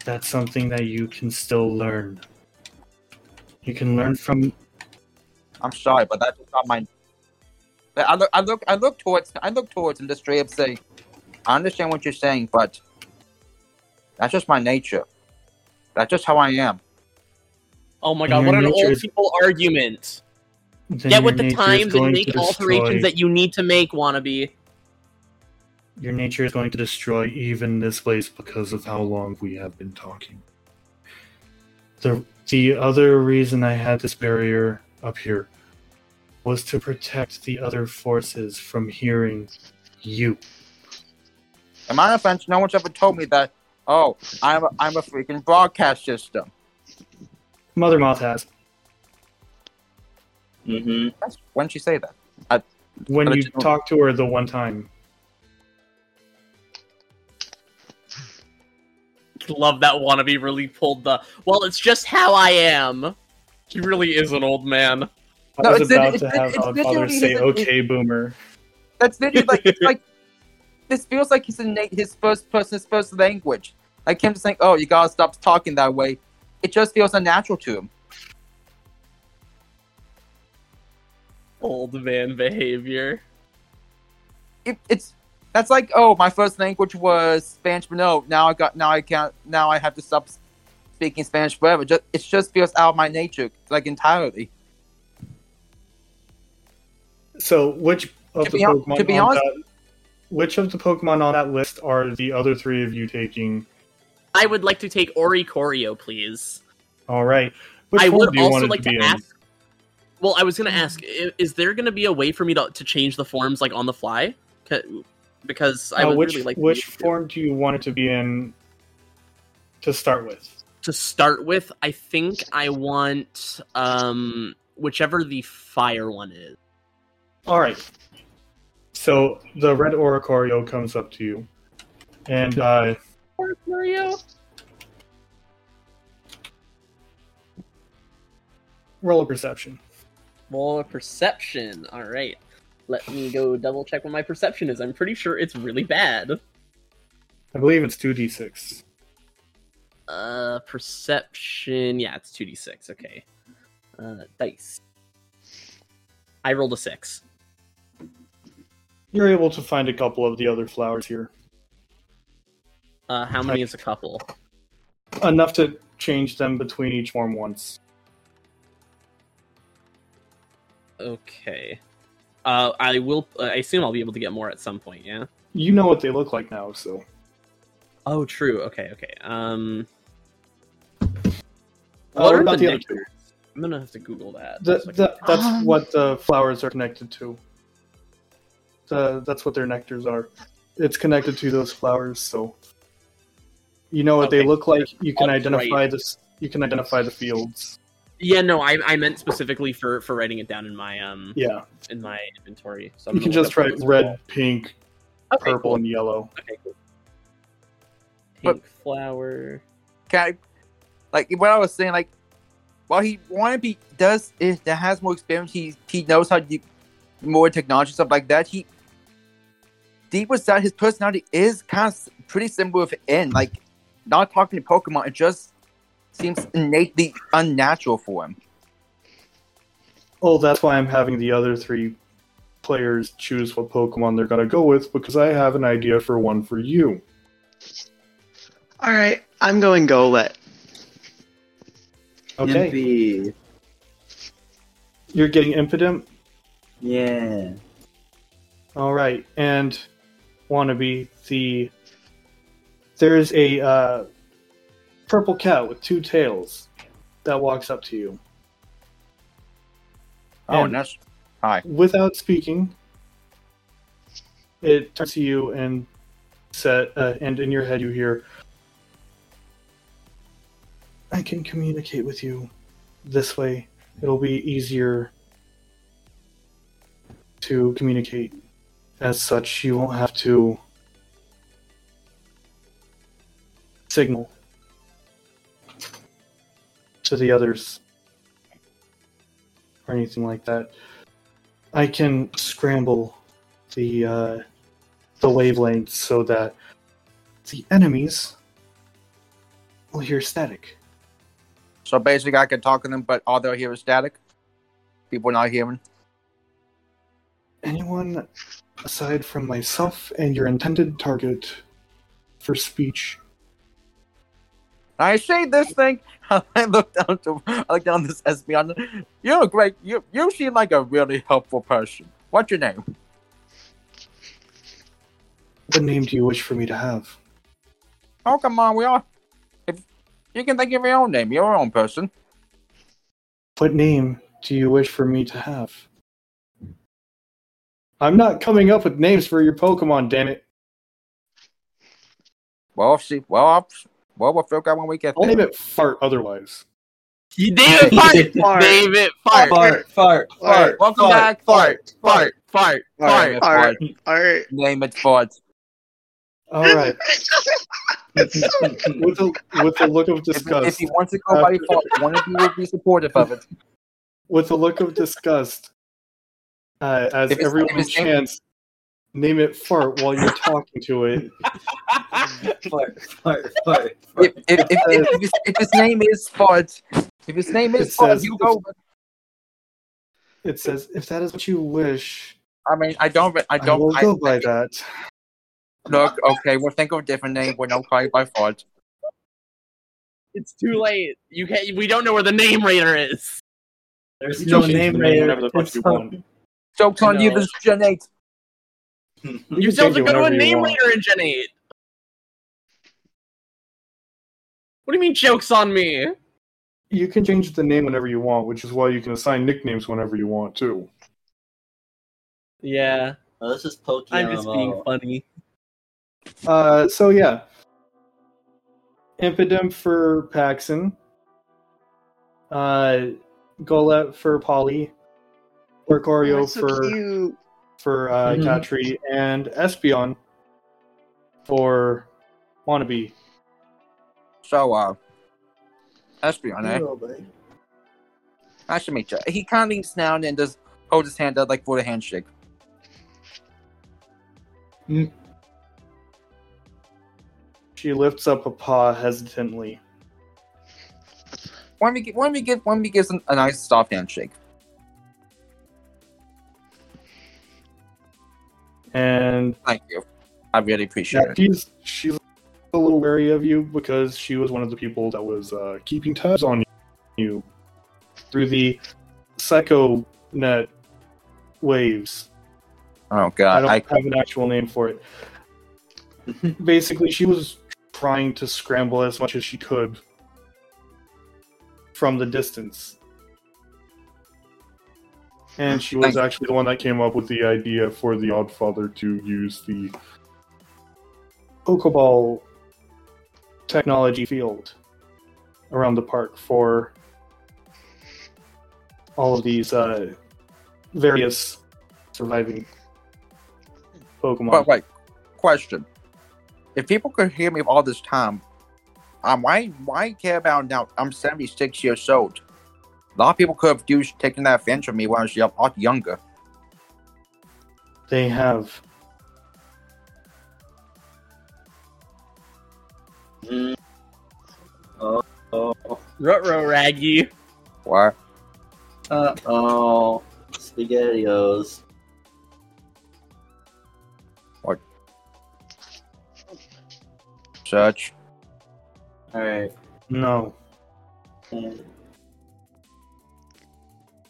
that's something that you can still learn. You can learn from. I'm sorry, but that's not my. I look, I look, I look towards, I look towards industry and just straight up say, I understand what you're saying, but that's just my nature. That's just how I am. Oh my god, your what an old people argument. Then Get with the times and make alterations that you need to make, wannabe. Your nature is going to destroy even this place because of how long we have been talking. The the other reason I had this barrier up here was to protect the other forces from hearing you. In my offense, no one's ever told me that. Oh, I'm a, I'm a freaking broadcast system. Mother Moth has. Mm-hmm. That's when she say that. When you it's- talked to her the one time. Love that wannabe really pulled the. Well, it's just how I am. He really is an old man. I No, was it's- about it's- to it's- have it's Godfather say, his- "Okay, boomer." That's literally like it's <laughs> like this feels like his innate, his first person, his first language. Like him just saying, "Oh, you gotta stop talking that way." It just feels unnatural to him. Old man behavior. It, it's that's like, "Oh, my first language was Spanish, but no, now I got now I can't now I have to stop speaking Spanish forever." Just it just feels out of my nature, like entirely. So, which of To the be Pokemon to be on honest- that, which of the Pokemon on that list are the other three of you taking? I would like to take Oricorio, please. All right. Which I would also like to to ask. Well, I was gonna ask: Is there gonna be a way for me to, to change the forms like on the fly? Because I Uh, would which really like which to- form do you want it to be in to start with? to start with. I think I want um whichever the fire one is. All right. So the red Oricorio comes up to you, and uh, Mario. roll a perception. Roll a perception. All right. Let me go double check what my perception is. I'm pretty sure it's really bad. I believe it's two d six. Uh, perception. Yeah, it's two d six. Okay. Uh, dice. I rolled a six. You're able to find a couple of the other flowers here, Uh, how many is a couple? enough to change them between each form once. Okay. Uh, I will. Uh, I assume I'll be able to get more at some point. Yeah. You know what they look like now, so Oh, true. Okay. Okay. Um. Uh, What what are about the the other two? nectars? I'm gonna have to Google that. The, so I the, that's Um, what the flowers are connected to. The, that's what their nectars are. It's connected to those flowers, so you know what they look like. You can That's identify right. this. You can identify the fields. Yeah, no, I, I meant specifically for for writing it down in my um Yeah, in my inventory. So I'm you can just up what write red, are. pink, Okay, purple, cool. and yellow. Okay, cool. But- Pink flower. Kind of, like what I was saying, like while he wanna be does is that has more experience, he he knows how to do more technology stuff like that. He deep inside his personality is kind of pretty similar with N. Like not talking to Pokemon, it just seems innately unnatural for him. Oh, that's why I'm having the other three players choose what Pokemon they're gonna go with because I have an idea for one for you. All right, I'm going Golett. Okay, Impy. you're getting Impidimp. Yeah. All right, and wannabe the there's a uh, purple cat with two tails that walks up to you. Oh, And that's hi. without speaking, it turns to you and set, uh, and in your head you hear, "I can communicate with you this way. It'll be easier to communicate. As such, you won't have to signal to the others." or anything like that. I can scramble the uh, the wavelengths so that the enemies will hear static. So basically, I can talk to them, but all they'll hear is static. People not hearing. Anyone aside from myself and your intended target for speech. I see this thing. <laughs> I look down to I look down this espionage. You're great. You you seem like a really helpful person. What's your name? What name do you wish for me to have? Oh come on, we all. If you can think of your own name, your own person. What name do you wish for me to have? I'm not coming up with names for your Pokemon, damn it. Well, see, well, I'll, well, we'll figure out when we get I'll there. name it Fart otherwise. You David fart. Fart. David fart. Fart, fart, fart. Welcome back, fart, fart, fart, fart, Fart. fart. All right. Name it fart. All right. with a with a look of disgust. if he wants to go by fart, one of you will be supportive of it. with a look of disgust, uh, as everyone if name- chants, name it fart while you're talking to it. <laughs> Fart, fart, fart. If, if, if, if, if, his, if his name is fart, if his name It is fart, says- you go. It says, "If that is what you wish, I mean, I don't, I I, don't. I will I, go by that." Look, okay, we'll think of a different name. We're not call you by fart. It's too late. You can't. We don't know where the name raider is. There's You no name the right whenever the fuck you want. Joke's on you, No. this is Gen 8. <laughs> You You can still have change to it go to a whenever you name want. raider in Gen 8. What do you mean jokes on me? You can change the name whenever you want, which is why you can assign nicknames whenever you want too. Yeah, Oh, this is Pokemon. I'm just being funny. Uh, so yeah, Impidimp for Paxton, uh, Golett for Polly, Oricorio That's so for cute. For uh, Mhm. Katri, and Espeon for Wannabe. So, uh, Espeon, eh? Nice to meet you. He kind of leans down and just holds his hand out like for a handshake. She lifts up a paw hesitantly. When we gi- when we give when we gives a, a nice soft handshake. And Thank you. I really appreciate yeah, it. she's she's a little wary of you because she was one of the people that was uh, keeping tabs on you through the psycho net waves. Oh god, I don't I, have an actual name for it. <laughs> Basically, she was trying to scramble as much as she could from the distance. And she was actually the one that came up with the idea for the Oddfather to use the Pokeball technology field around the park for all of these uh, various surviving Pokemon. but wait, question. If people could hear me all this time, um, why why care about now? I'm 76 years old. A lot of people could have used taken that advantage of me when I was a lot younger. They have. Mm. Oh, oh, Rutro Raggy. What? uh oh, spaghettios. What? Search. Alright. No.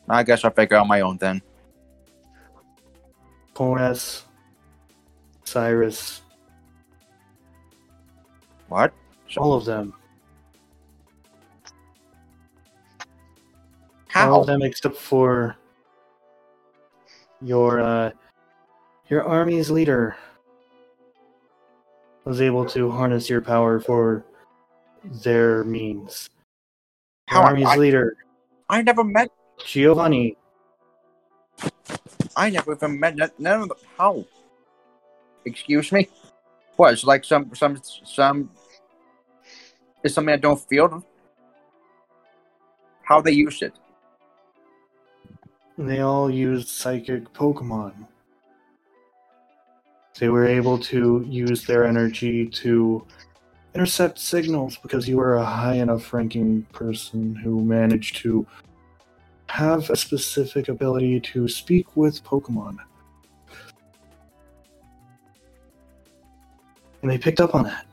I guess I'll figure out my own then. Poras. Cyrus. What? All of them. All of them except for your uh, your army's leader was able to harness your power for their means. Your How? army's I, leader, I never met. Giovanni. I never even met none of the. How? Excuse me. What? It's like some some some. It's something I don't feel. How they use it? They all used psychic Pokemon. They were able to use their energy to intercept signals because you were a high enough ranking person who managed to have a specific ability to speak with Pokemon. And they picked up on that.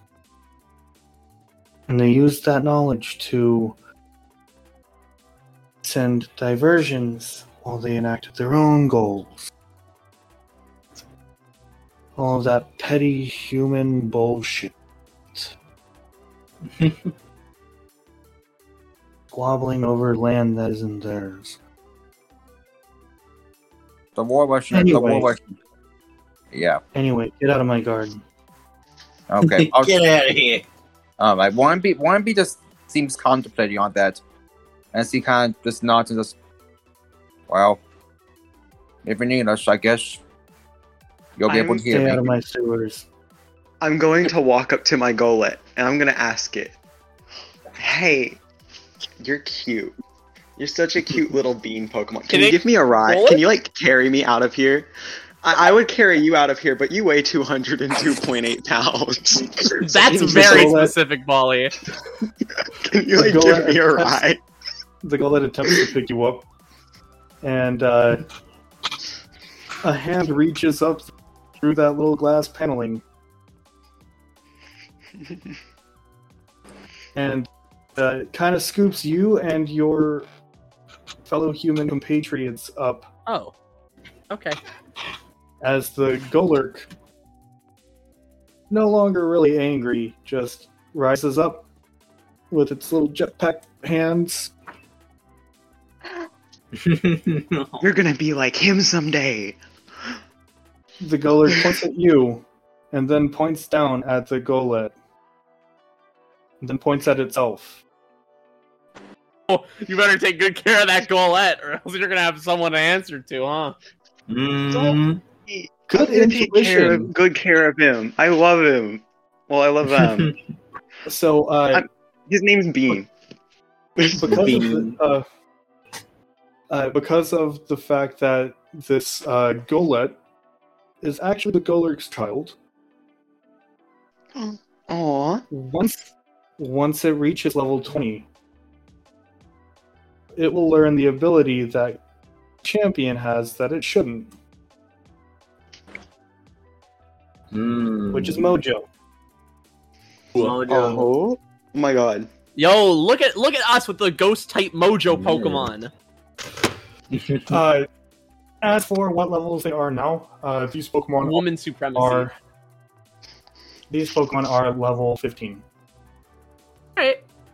And they used that knowledge to send diversions while they enacted their own goals. All of that petty human bullshit. <laughs> Squabbling over land that isn't theirs. The war was. The war Anyway. was. Yeah. Anyway, get out of my garden. Okay. <laughs> I'll, Get out of here. um, like Warrenby, Warrenby just seems contemplating on that, and he kind of just nods and just. Well, if you need us, I guess you'll be able I'm- to hear Stay me. out of my sewers. I'm going to walk up to my Golett and I'm gonna ask it, "Hey, you're cute. You're such a cute <laughs> little bean Pokemon. Can, Can you it- give me a ride? Golett? Can you like carry me out of here? I, I would carry you out of here, but you weigh 202.8 <laughs> pounds. That's very specific, Bolly. Can you <laughs> like give me a ride? The Golett attempts to pick you up, and uh, a hand reaches up through that little glass paneling and uh, kind of scoops you and your fellow human compatriots up Oh. Okay. as the Golurk, no longer really angry, just rises up with its little jetpack hands. <laughs> You're gonna be like him someday. The Golurk points at you, and then points down at the Golett, and then points at itself. Oh, you better take good care of that Golett, or else you're gonna have someone to answer to, huh? Mm, Good I'm take care intuition. of, good care of him. I love him. Well, I love them. <laughs> So, uh, His name's Bean. because of the, uh, uh, because of the fact that this uh, Golett is actually the Golurk's child. Aww. Once once it reaches level twenty, it will learn the ability that champion has that it shouldn't, mm. which is Mojo. Mojo. Oh my god. Yo, look at look at us with the ghost type Mojo Yeah. Pokemon. <laughs> Uh, as for what levels they are now, uh, these Pokemon Woman supremacy. are these Pokemon are level fifteen.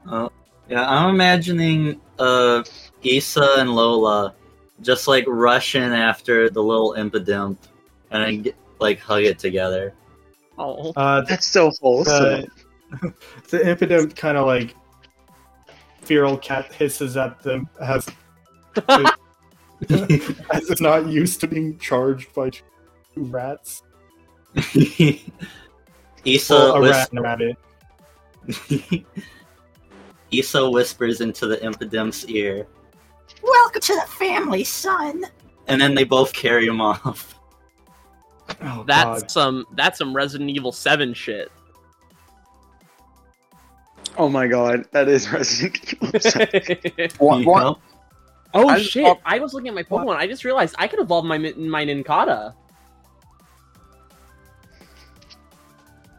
Alright. Yeah, I'm imagining uh Issa and Lola just like rushing after the little Impidimp and then get, like hug it together. Oh. Uh, That's so wholesome. the <laughs> Impidimp kind of like feral cat hisses at them as <laughs> as it's not used to being charged by two rats. <laughs> Issa Well, a whis- rat a rabbit. Issa whispers into the Impidimp's ear, "Welcome to the family, son." And then they both carry him off. Oh, That's God. some that's some Resident Evil 7 shit. oh my god, that is <laughs> Resident Evil. <laughs> One, You one, oh I- shit! oh. I was looking at my Pokemon. I just realized I could evolve my Min- my Nincada.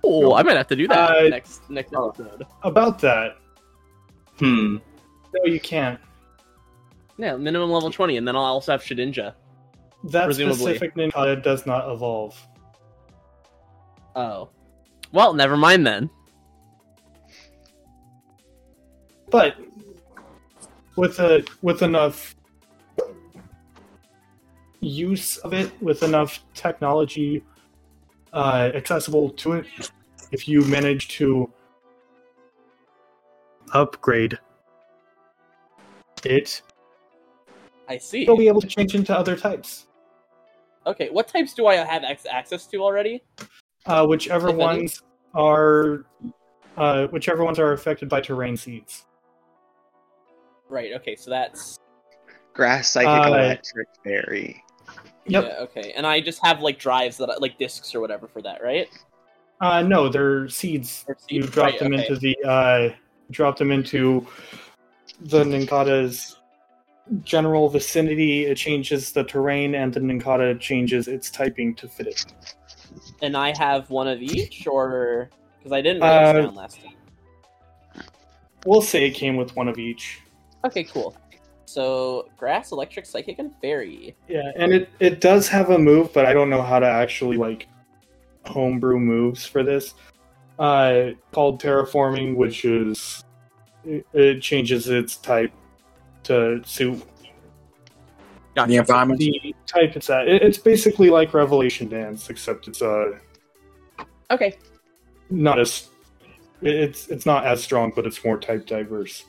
Oh, I might have to do that Uh, next next episode. About that, Hmm. No, you can't. Yeah, minimum level twenty, and then I'll also have Shedinja. That Presumably. specific Nincada does not evolve. Oh, well, never mind then. But with a with enough use of it, with enough technology uh, accessible to it, if you manage to upgrade it, I see. you'll be able to change into other types. Okay, what types do I have ac- access to already? Uh, whichever If any. ones are uh, whichever ones are affected by terrain seeds. Right. Okay, so that's Grass, psychic, Uh, electric, fairy. Yep. yeah. Okay, and I just have like drives that I, like discs or whatever for that, right? Uh, no, they're seeds. Or You drop Right, them okay. into the uh, drop them into the Nincada's general vicinity. It changes the terrain, and the Nincada changes its typing to fit it. And I have one of each, or because I didn't write this Uh, down last time. We'll say it came with one of each. Okay, cool. So grass, electric, psychic, and fairy. Yeah, and it it does have a move, but I don't know how to actually like homebrew moves for this. Uh, called terraforming, which is it, it changes its type to suit The environment. the type it's at. It, it's basically like Revelation Dance, except it's uh Okay. not as it's it's not as strong, but it's more type diverse.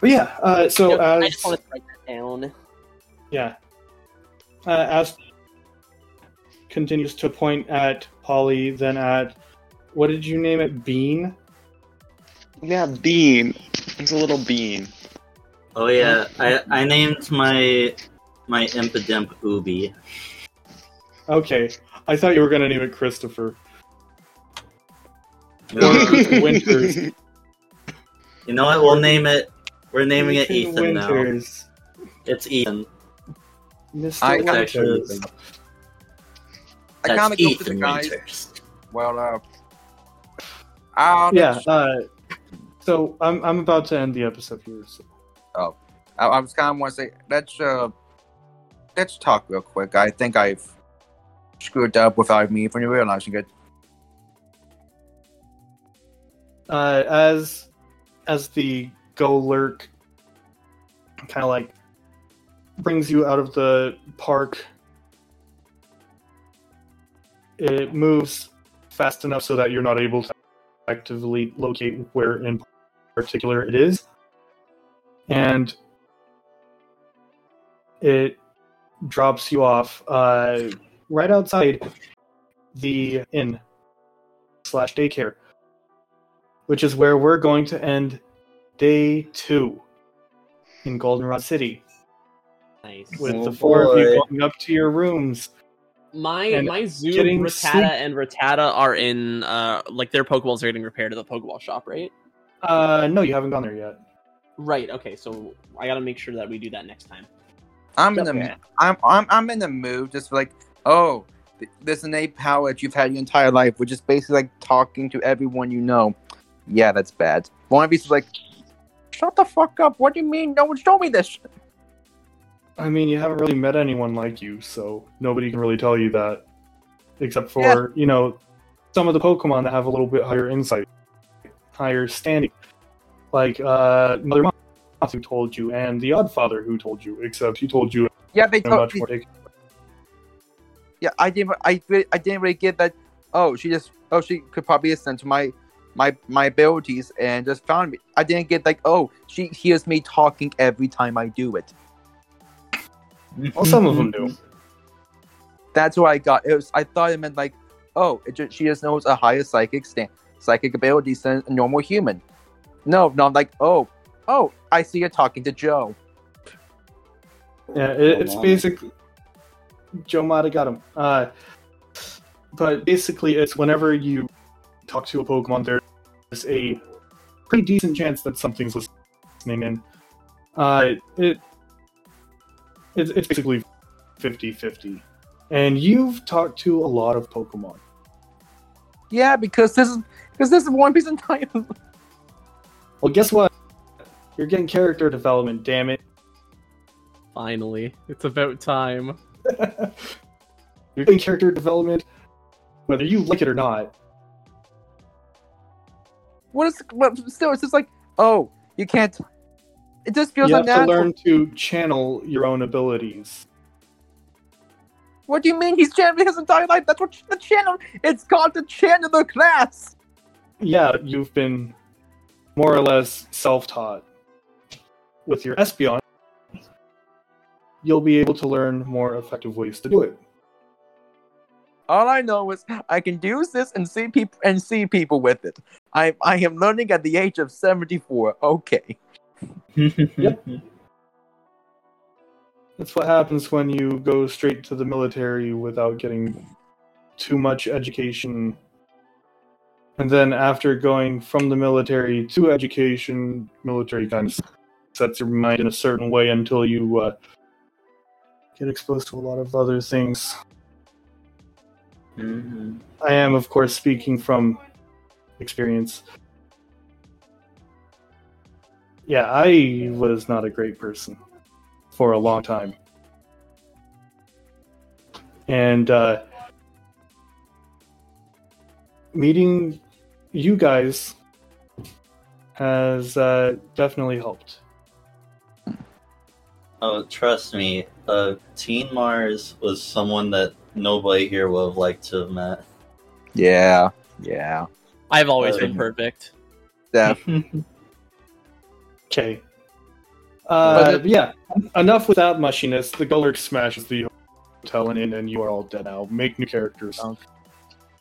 But yeah, uh, so Yep, I just wanted to write that down. yeah, uh, as continues to point at Polly, then at what did you name it? Bean. Yeah, bean. It's a little bean. Oh yeah, I I named my my impidimp Ubi. Okay, I thought you were gonna name it Christopher. You know, Winters. you know what? We'll name it. We're naming it Ethan Ethan now. It's Ethan. Mr. I It's got actually Winters. I kind of go for the Ethan guys. Winters. Well, uh, uh, Yeah. Uh, so I'm I'm about to end the episode here. So. I, I was kind of want to say let's uh, let's talk real quick. I think I've screwed up without me even realizing it. uh, as as the Golurk kind of like brings you out of the park. It moves fast enough so that you're not able to actively locate where in particular it is. And it drops you off uh, right outside the inn slash daycare which is where we're going to end day two in Goldenrod City Nice. with Oh, the four of you going up to your rooms. My and my Zoom, getting Rattata, sleep- and Rattata are in uh like their Pokeballs are getting repaired at the Pokeball shop, right? Uh, no, you haven't gone there yet. Right. Okay. So I gotta make sure that we do that next time. I'm in the I'm I'm I'm in the mood just like oh th- this innate power that you've had your entire life, which is basically like talking to everyone you know. Yeah, that's bad. One of these like, shut the fuck up. What do you mean? No one showed me this. I mean, you haven't really met anyone like you, so nobody can really tell you that, except for you know some of the Pokemon that have a little bit higher insight, higher standing, like uh, Mother Moth who told you, and the Oddfather who told you. Except he told you Yeah, they told more. Yeah, I didn't. I I didn't really get that. Oh, she just. Oh, she could probably listen to my my my abilities and just found me. I didn't get like. Oh, she hears me talking every time I do it. Well, some of them do. <laughs> That's what I got. It was. I thought it meant like. Oh, it just, she just knows a higher psychic stand, psychic ability than a normal human. No, not like. Oh, oh, I see you're talking to Joe. Yeah, it, it's basically Joe Mata got him. Uh, but basically, it's whenever you talk to a Pokemon, there's a pretty decent chance that something's listening in. Uh, it It's, it's basically 50 50. And you've talked to a lot of Pokemon. Yeah, because this is because this is One Piece entire. <laughs> Well, guess what? You're getting character development, damn it. Finally, it's about time. <laughs> You're getting character development, whether you like it or not. What is? But still, it's just like, oh, you can't. It just feels you have to learn to channel your own abilities. What do you mean he's channeling his entire life? That's what the channel. It's called the channel the class. Yeah, you've been more or less self taught. With your Espeon, you'll be able to learn more effective ways to do it. All I know is I can use this and see people and see people with it. I I am learning at the age of seventy four. Okay. <laughs> That's what happens when you go straight to the military without getting too much education. And then after going from the military to education, military kind of sets your mind in a certain way until you uh, get exposed to a lot of other things. hmm I am, of course, speaking from experience. Yeah, I was not a great person for a long time. And uh, meeting you guys has uh, definitely helped. Oh, trust me, uh, Teen Mars was someone that nobody here would have liked to have met. Yeah. Yeah. I've always Uh, been perfect. Def. <laughs> Okay. Uh, But yeah, enough with that mushiness. The Golurk smashes the hotel and in, and you are all dead now. Make new characters. All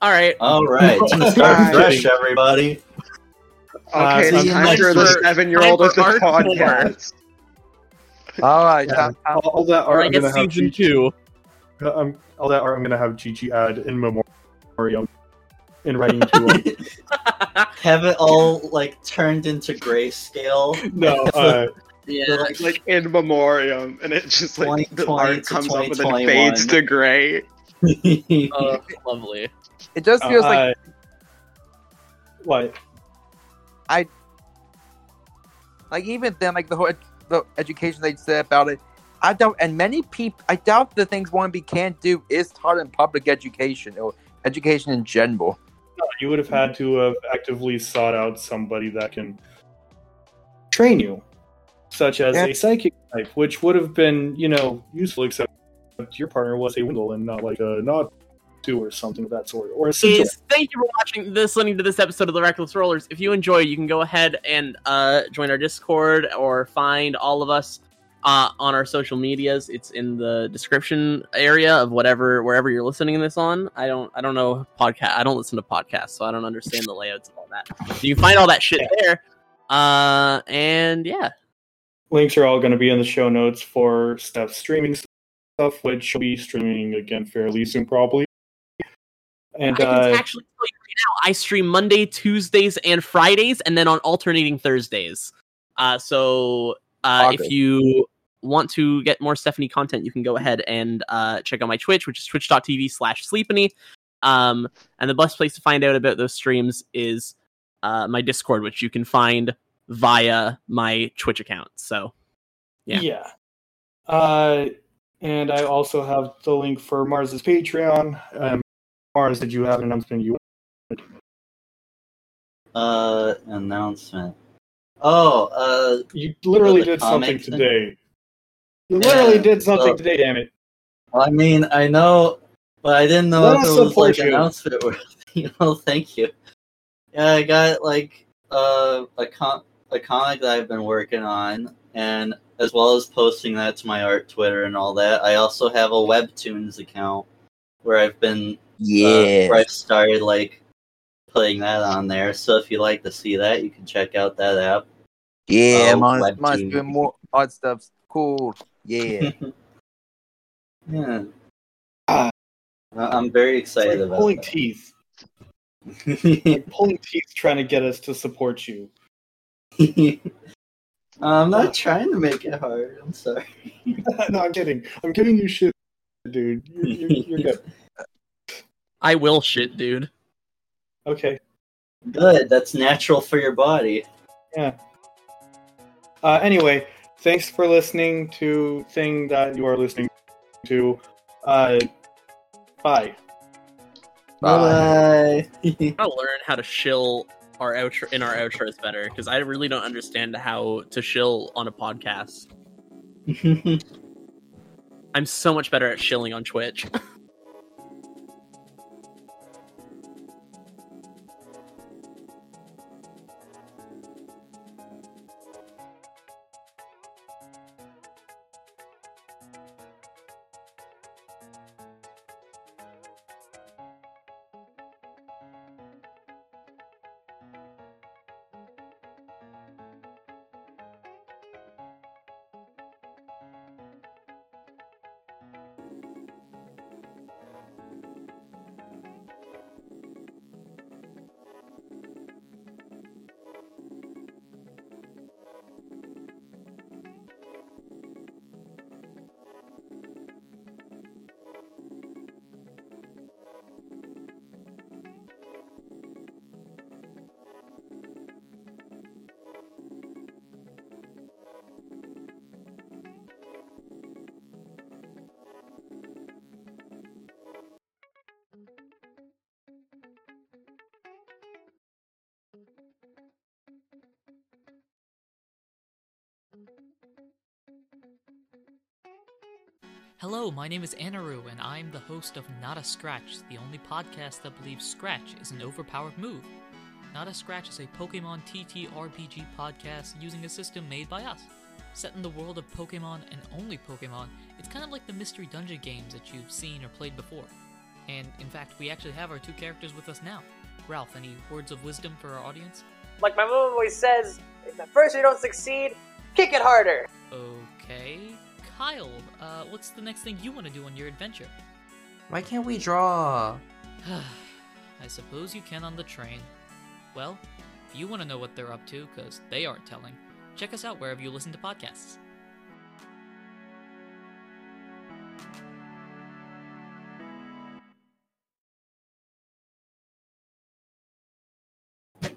right. All right, <laughs> I'm start fresh, kidding. everybody. Uh, Okay, so it's you time might for the seven-year-old time of the for podcast. All right. Yeah. time- time- all, all that art I I'm guess gonna have season Gigi, two. um, all that art I'm gonna have Gigi add in memoriam in writing to <laughs> Have it all like turned into grayscale. no, <laughs> uh, yeah. Like, like in memoriam, and it just like the art comes up and then fades to gray. <laughs> Oh, lovely. It just feels like what I like even then like the whole ed- the education they said about it. I don't, and many people, I doubt the things one B can't do is taught in public education or education in general. You would have had to have actively sought out somebody that can train you, such as Yeah. a psychic type, which would have been, you know, useful. Except your partner was a Windle and not like a not two or something of that sort, or a Sigil. thank you for watching this listening to this episode of the reckless rollers if you enjoy you can go ahead and uh, join our discord or find all of us uh, on our social medias. It's in the description area of whatever wherever you're listening this on. I don't i don't know podcast i don't listen to podcasts so i don't understand the layouts of all that. So you can find all that shit there. Uh and yeah. Links are all going to be in the show notes for Steph's streaming stuff, which she'll be streaming again fairly soon, probably. And I can uh, actually tell you right now, I stream Monday, Tuesdays, and Fridays, and then on alternating Thursdays. Uh, so uh, if you want to get more Stephanie content, you can go ahead and uh, check out my Twitch, which is twitch.tv slash sleepanie. Um, and the best place to find out about those streams is uh, my Discord, which you can find via my Twitch account. So yeah. yeah. Uh, and I also have the link for Mars's Patreon. Um, Mars, did you have an announcement you Uh, announcement. Oh, uh, You literally did something thing? today. You literally did something well- today, damn it. I mean, I know, but I didn't know Let if it was like you. announcement worthy. <laughs> well, thank you. Yeah, I got like uh, a com- a comic that I've been working on, and as well as posting that to my art Twitter and all that, I also have a Webtoons account where I've been uh, where I've started like putting that on there. So if you like to see that, you can check out that app. yeah, Oh, mine's, mine's doing more art stuff. Cool. Yeah. <laughs> Yeah, Ah, I- I'm very it's excited like about pulling that. teeth. <laughs> Like pulling teeth trying to get us to support you. <laughs> I'm not trying to make it hard. I'm sorry. no, I'm kidding. I'm giving you shit, dude. You're, you're, you're good. I will shit, dude. Okay. Good. That's natural for your body. Yeah. Uh, anyway, thanks for listening to thing that you are listening to. Uh, bye. Bye. I gotta learn how to shill our outro in our outros better because I really don't understand how to shill on a podcast. <laughs> I'm so much better at shilling on Twitch. <laughs> Hello, my name is Anaru, and I'm the host of Not a Scratch, the only podcast that believes Scratch is an overpowered move. Not a Scratch is a Pokemon TTRPG podcast using a system made by us. Set in the world of Pokemon and only Pokemon, it's kind of like the Mystery Dungeon games that you've seen or played before. And in fact, we actually have our two characters with us now. Ralph, any words of wisdom for our audience? Like my mom always says, if at first you don't succeed, kick it harder. Okay. Kyle, uh, what's the next thing you want to do on your adventure? Why can't we draw? <sighs> I suppose you can on the train. Well, if you want to know what they're up to, because they aren't telling, check us out wherever you listen to podcasts.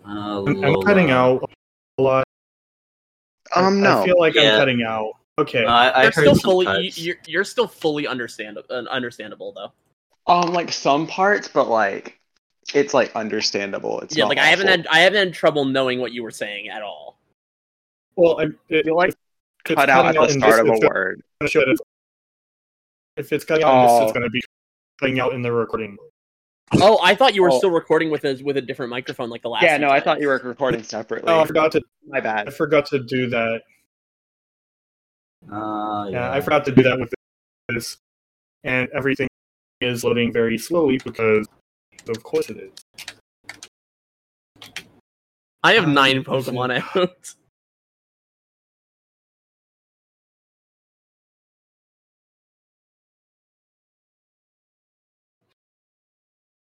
Oh, I'm, I'm cutting out a lot. Um, I no. feel like Yeah. I'm cutting out. Okay. No, I, I you're heard still fully you, you're, you're still fully understandable uh, understandable though. Um, like some parts, but like it's like understandable. It's yeah, not like I haven't had I haven't had trouble knowing what you were saying at all. well, I, it, You like if it's cut out at the start this, of a it's gonna word. show that it's- If it's cutting out in this, Oh. it's going to be cutting out in the recording. Oh, I thought you were Oh. still recording with a with a different microphone like the last. Yeah, few no, I thought you were recording separately. Oh, I forgot to. My bad. I forgot to do that. Ah, Yeah, yeah. I forgot to do that with this, and everything is loading very slowly because, of course, it is. I have Um, nine. Pokemon <laughs> out.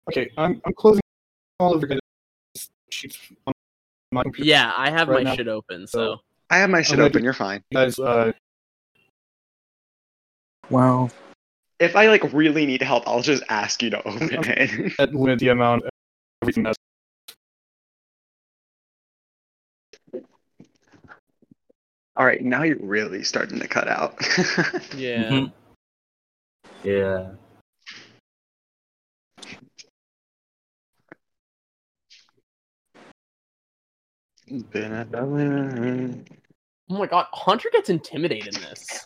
Okay, I'm I'm closing all of your sheets on my computer. yeah, I have Right my now. shit open. So So- I have my shit gonna open. You're fine. guys. Uh, Wow. If I like really need help, I'll just ask you to <laughs> open it. that limit the amount of everything that's All right, now you're really starting to cut out. <laughs> yeah. Mhm. Yeah. Oh my god, Hunter gets intimidated in this.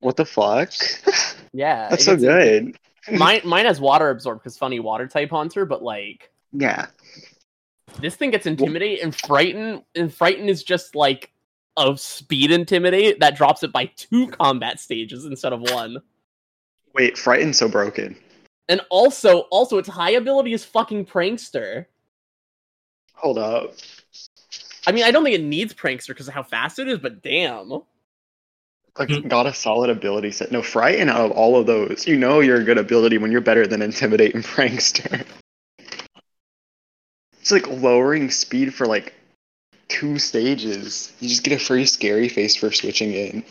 What the fuck? Yeah, <laughs> That's so good. Mine mine has water absorb because funny water type Hunter, but like Yeah. this thing gets intimidate and frighten, and frighten is just like a speed intimidate that drops it by two combat stages instead of one. Wait, frightened so broken. And also, also its high ability is fucking prankster. Hold up. I mean, I don't think it needs prankster because of how fast it is, but damn. Like hmm. got a solid ability set. No, frighten out of all of those. You know you're a good ability when you're better than intimidate and <laughs> prankster. It's like lowering speed for like two stages. You just get a free scary face for switching in.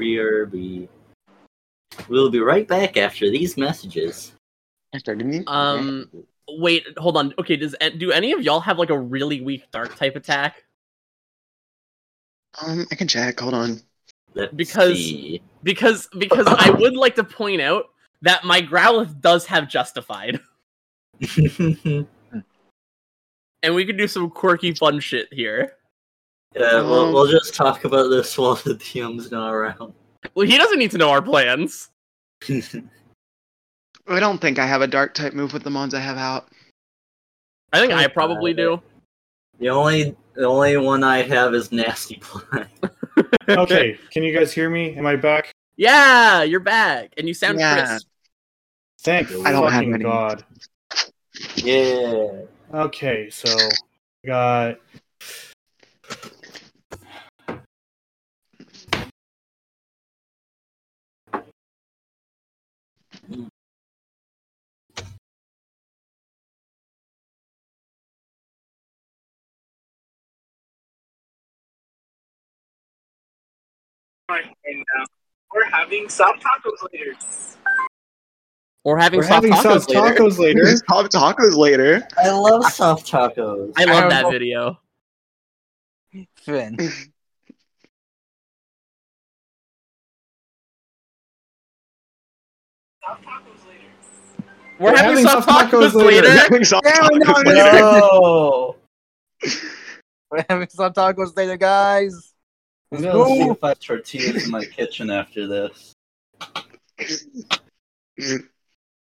BRB. We'll be right back after these messages. Um, wait, hold on. Okay, does do any of y'all have like a really weak dark type attack? Um, I can check. Hold on. Let's Because see. because because I would like to point out that my Growlithe does have Justified, <laughs> and we could do some quirky fun shit here. Yeah, we'll, Um, we'll just talk about this <laughs> while the DM's not around. Well, he doesn't need to know our plans. I don't think I have a dark type move with the mons I have out. I think I probably do. The only the only one I have is Nasty Plant. <laughs> Okay, can you guys hear me? Am I back? Yeah, you're back, and you sound Yeah. crisp. Thank I don't have any. God. Yeah. Okay, so we got And uh, we're having soft tacos later. Or having we're soft having tacos soft later. tacos later. <laughs> Soft tacos later. I love soft tacos. I I love don't that know. video. Finn. We're, having, soft tacos, later. We're having soft Yeah, no, tacos no. later. No. <laughs> We're having soft tacos later, guys. I'm Let's gonna see go. if I have tortillas in my kitchen after this.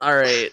All right.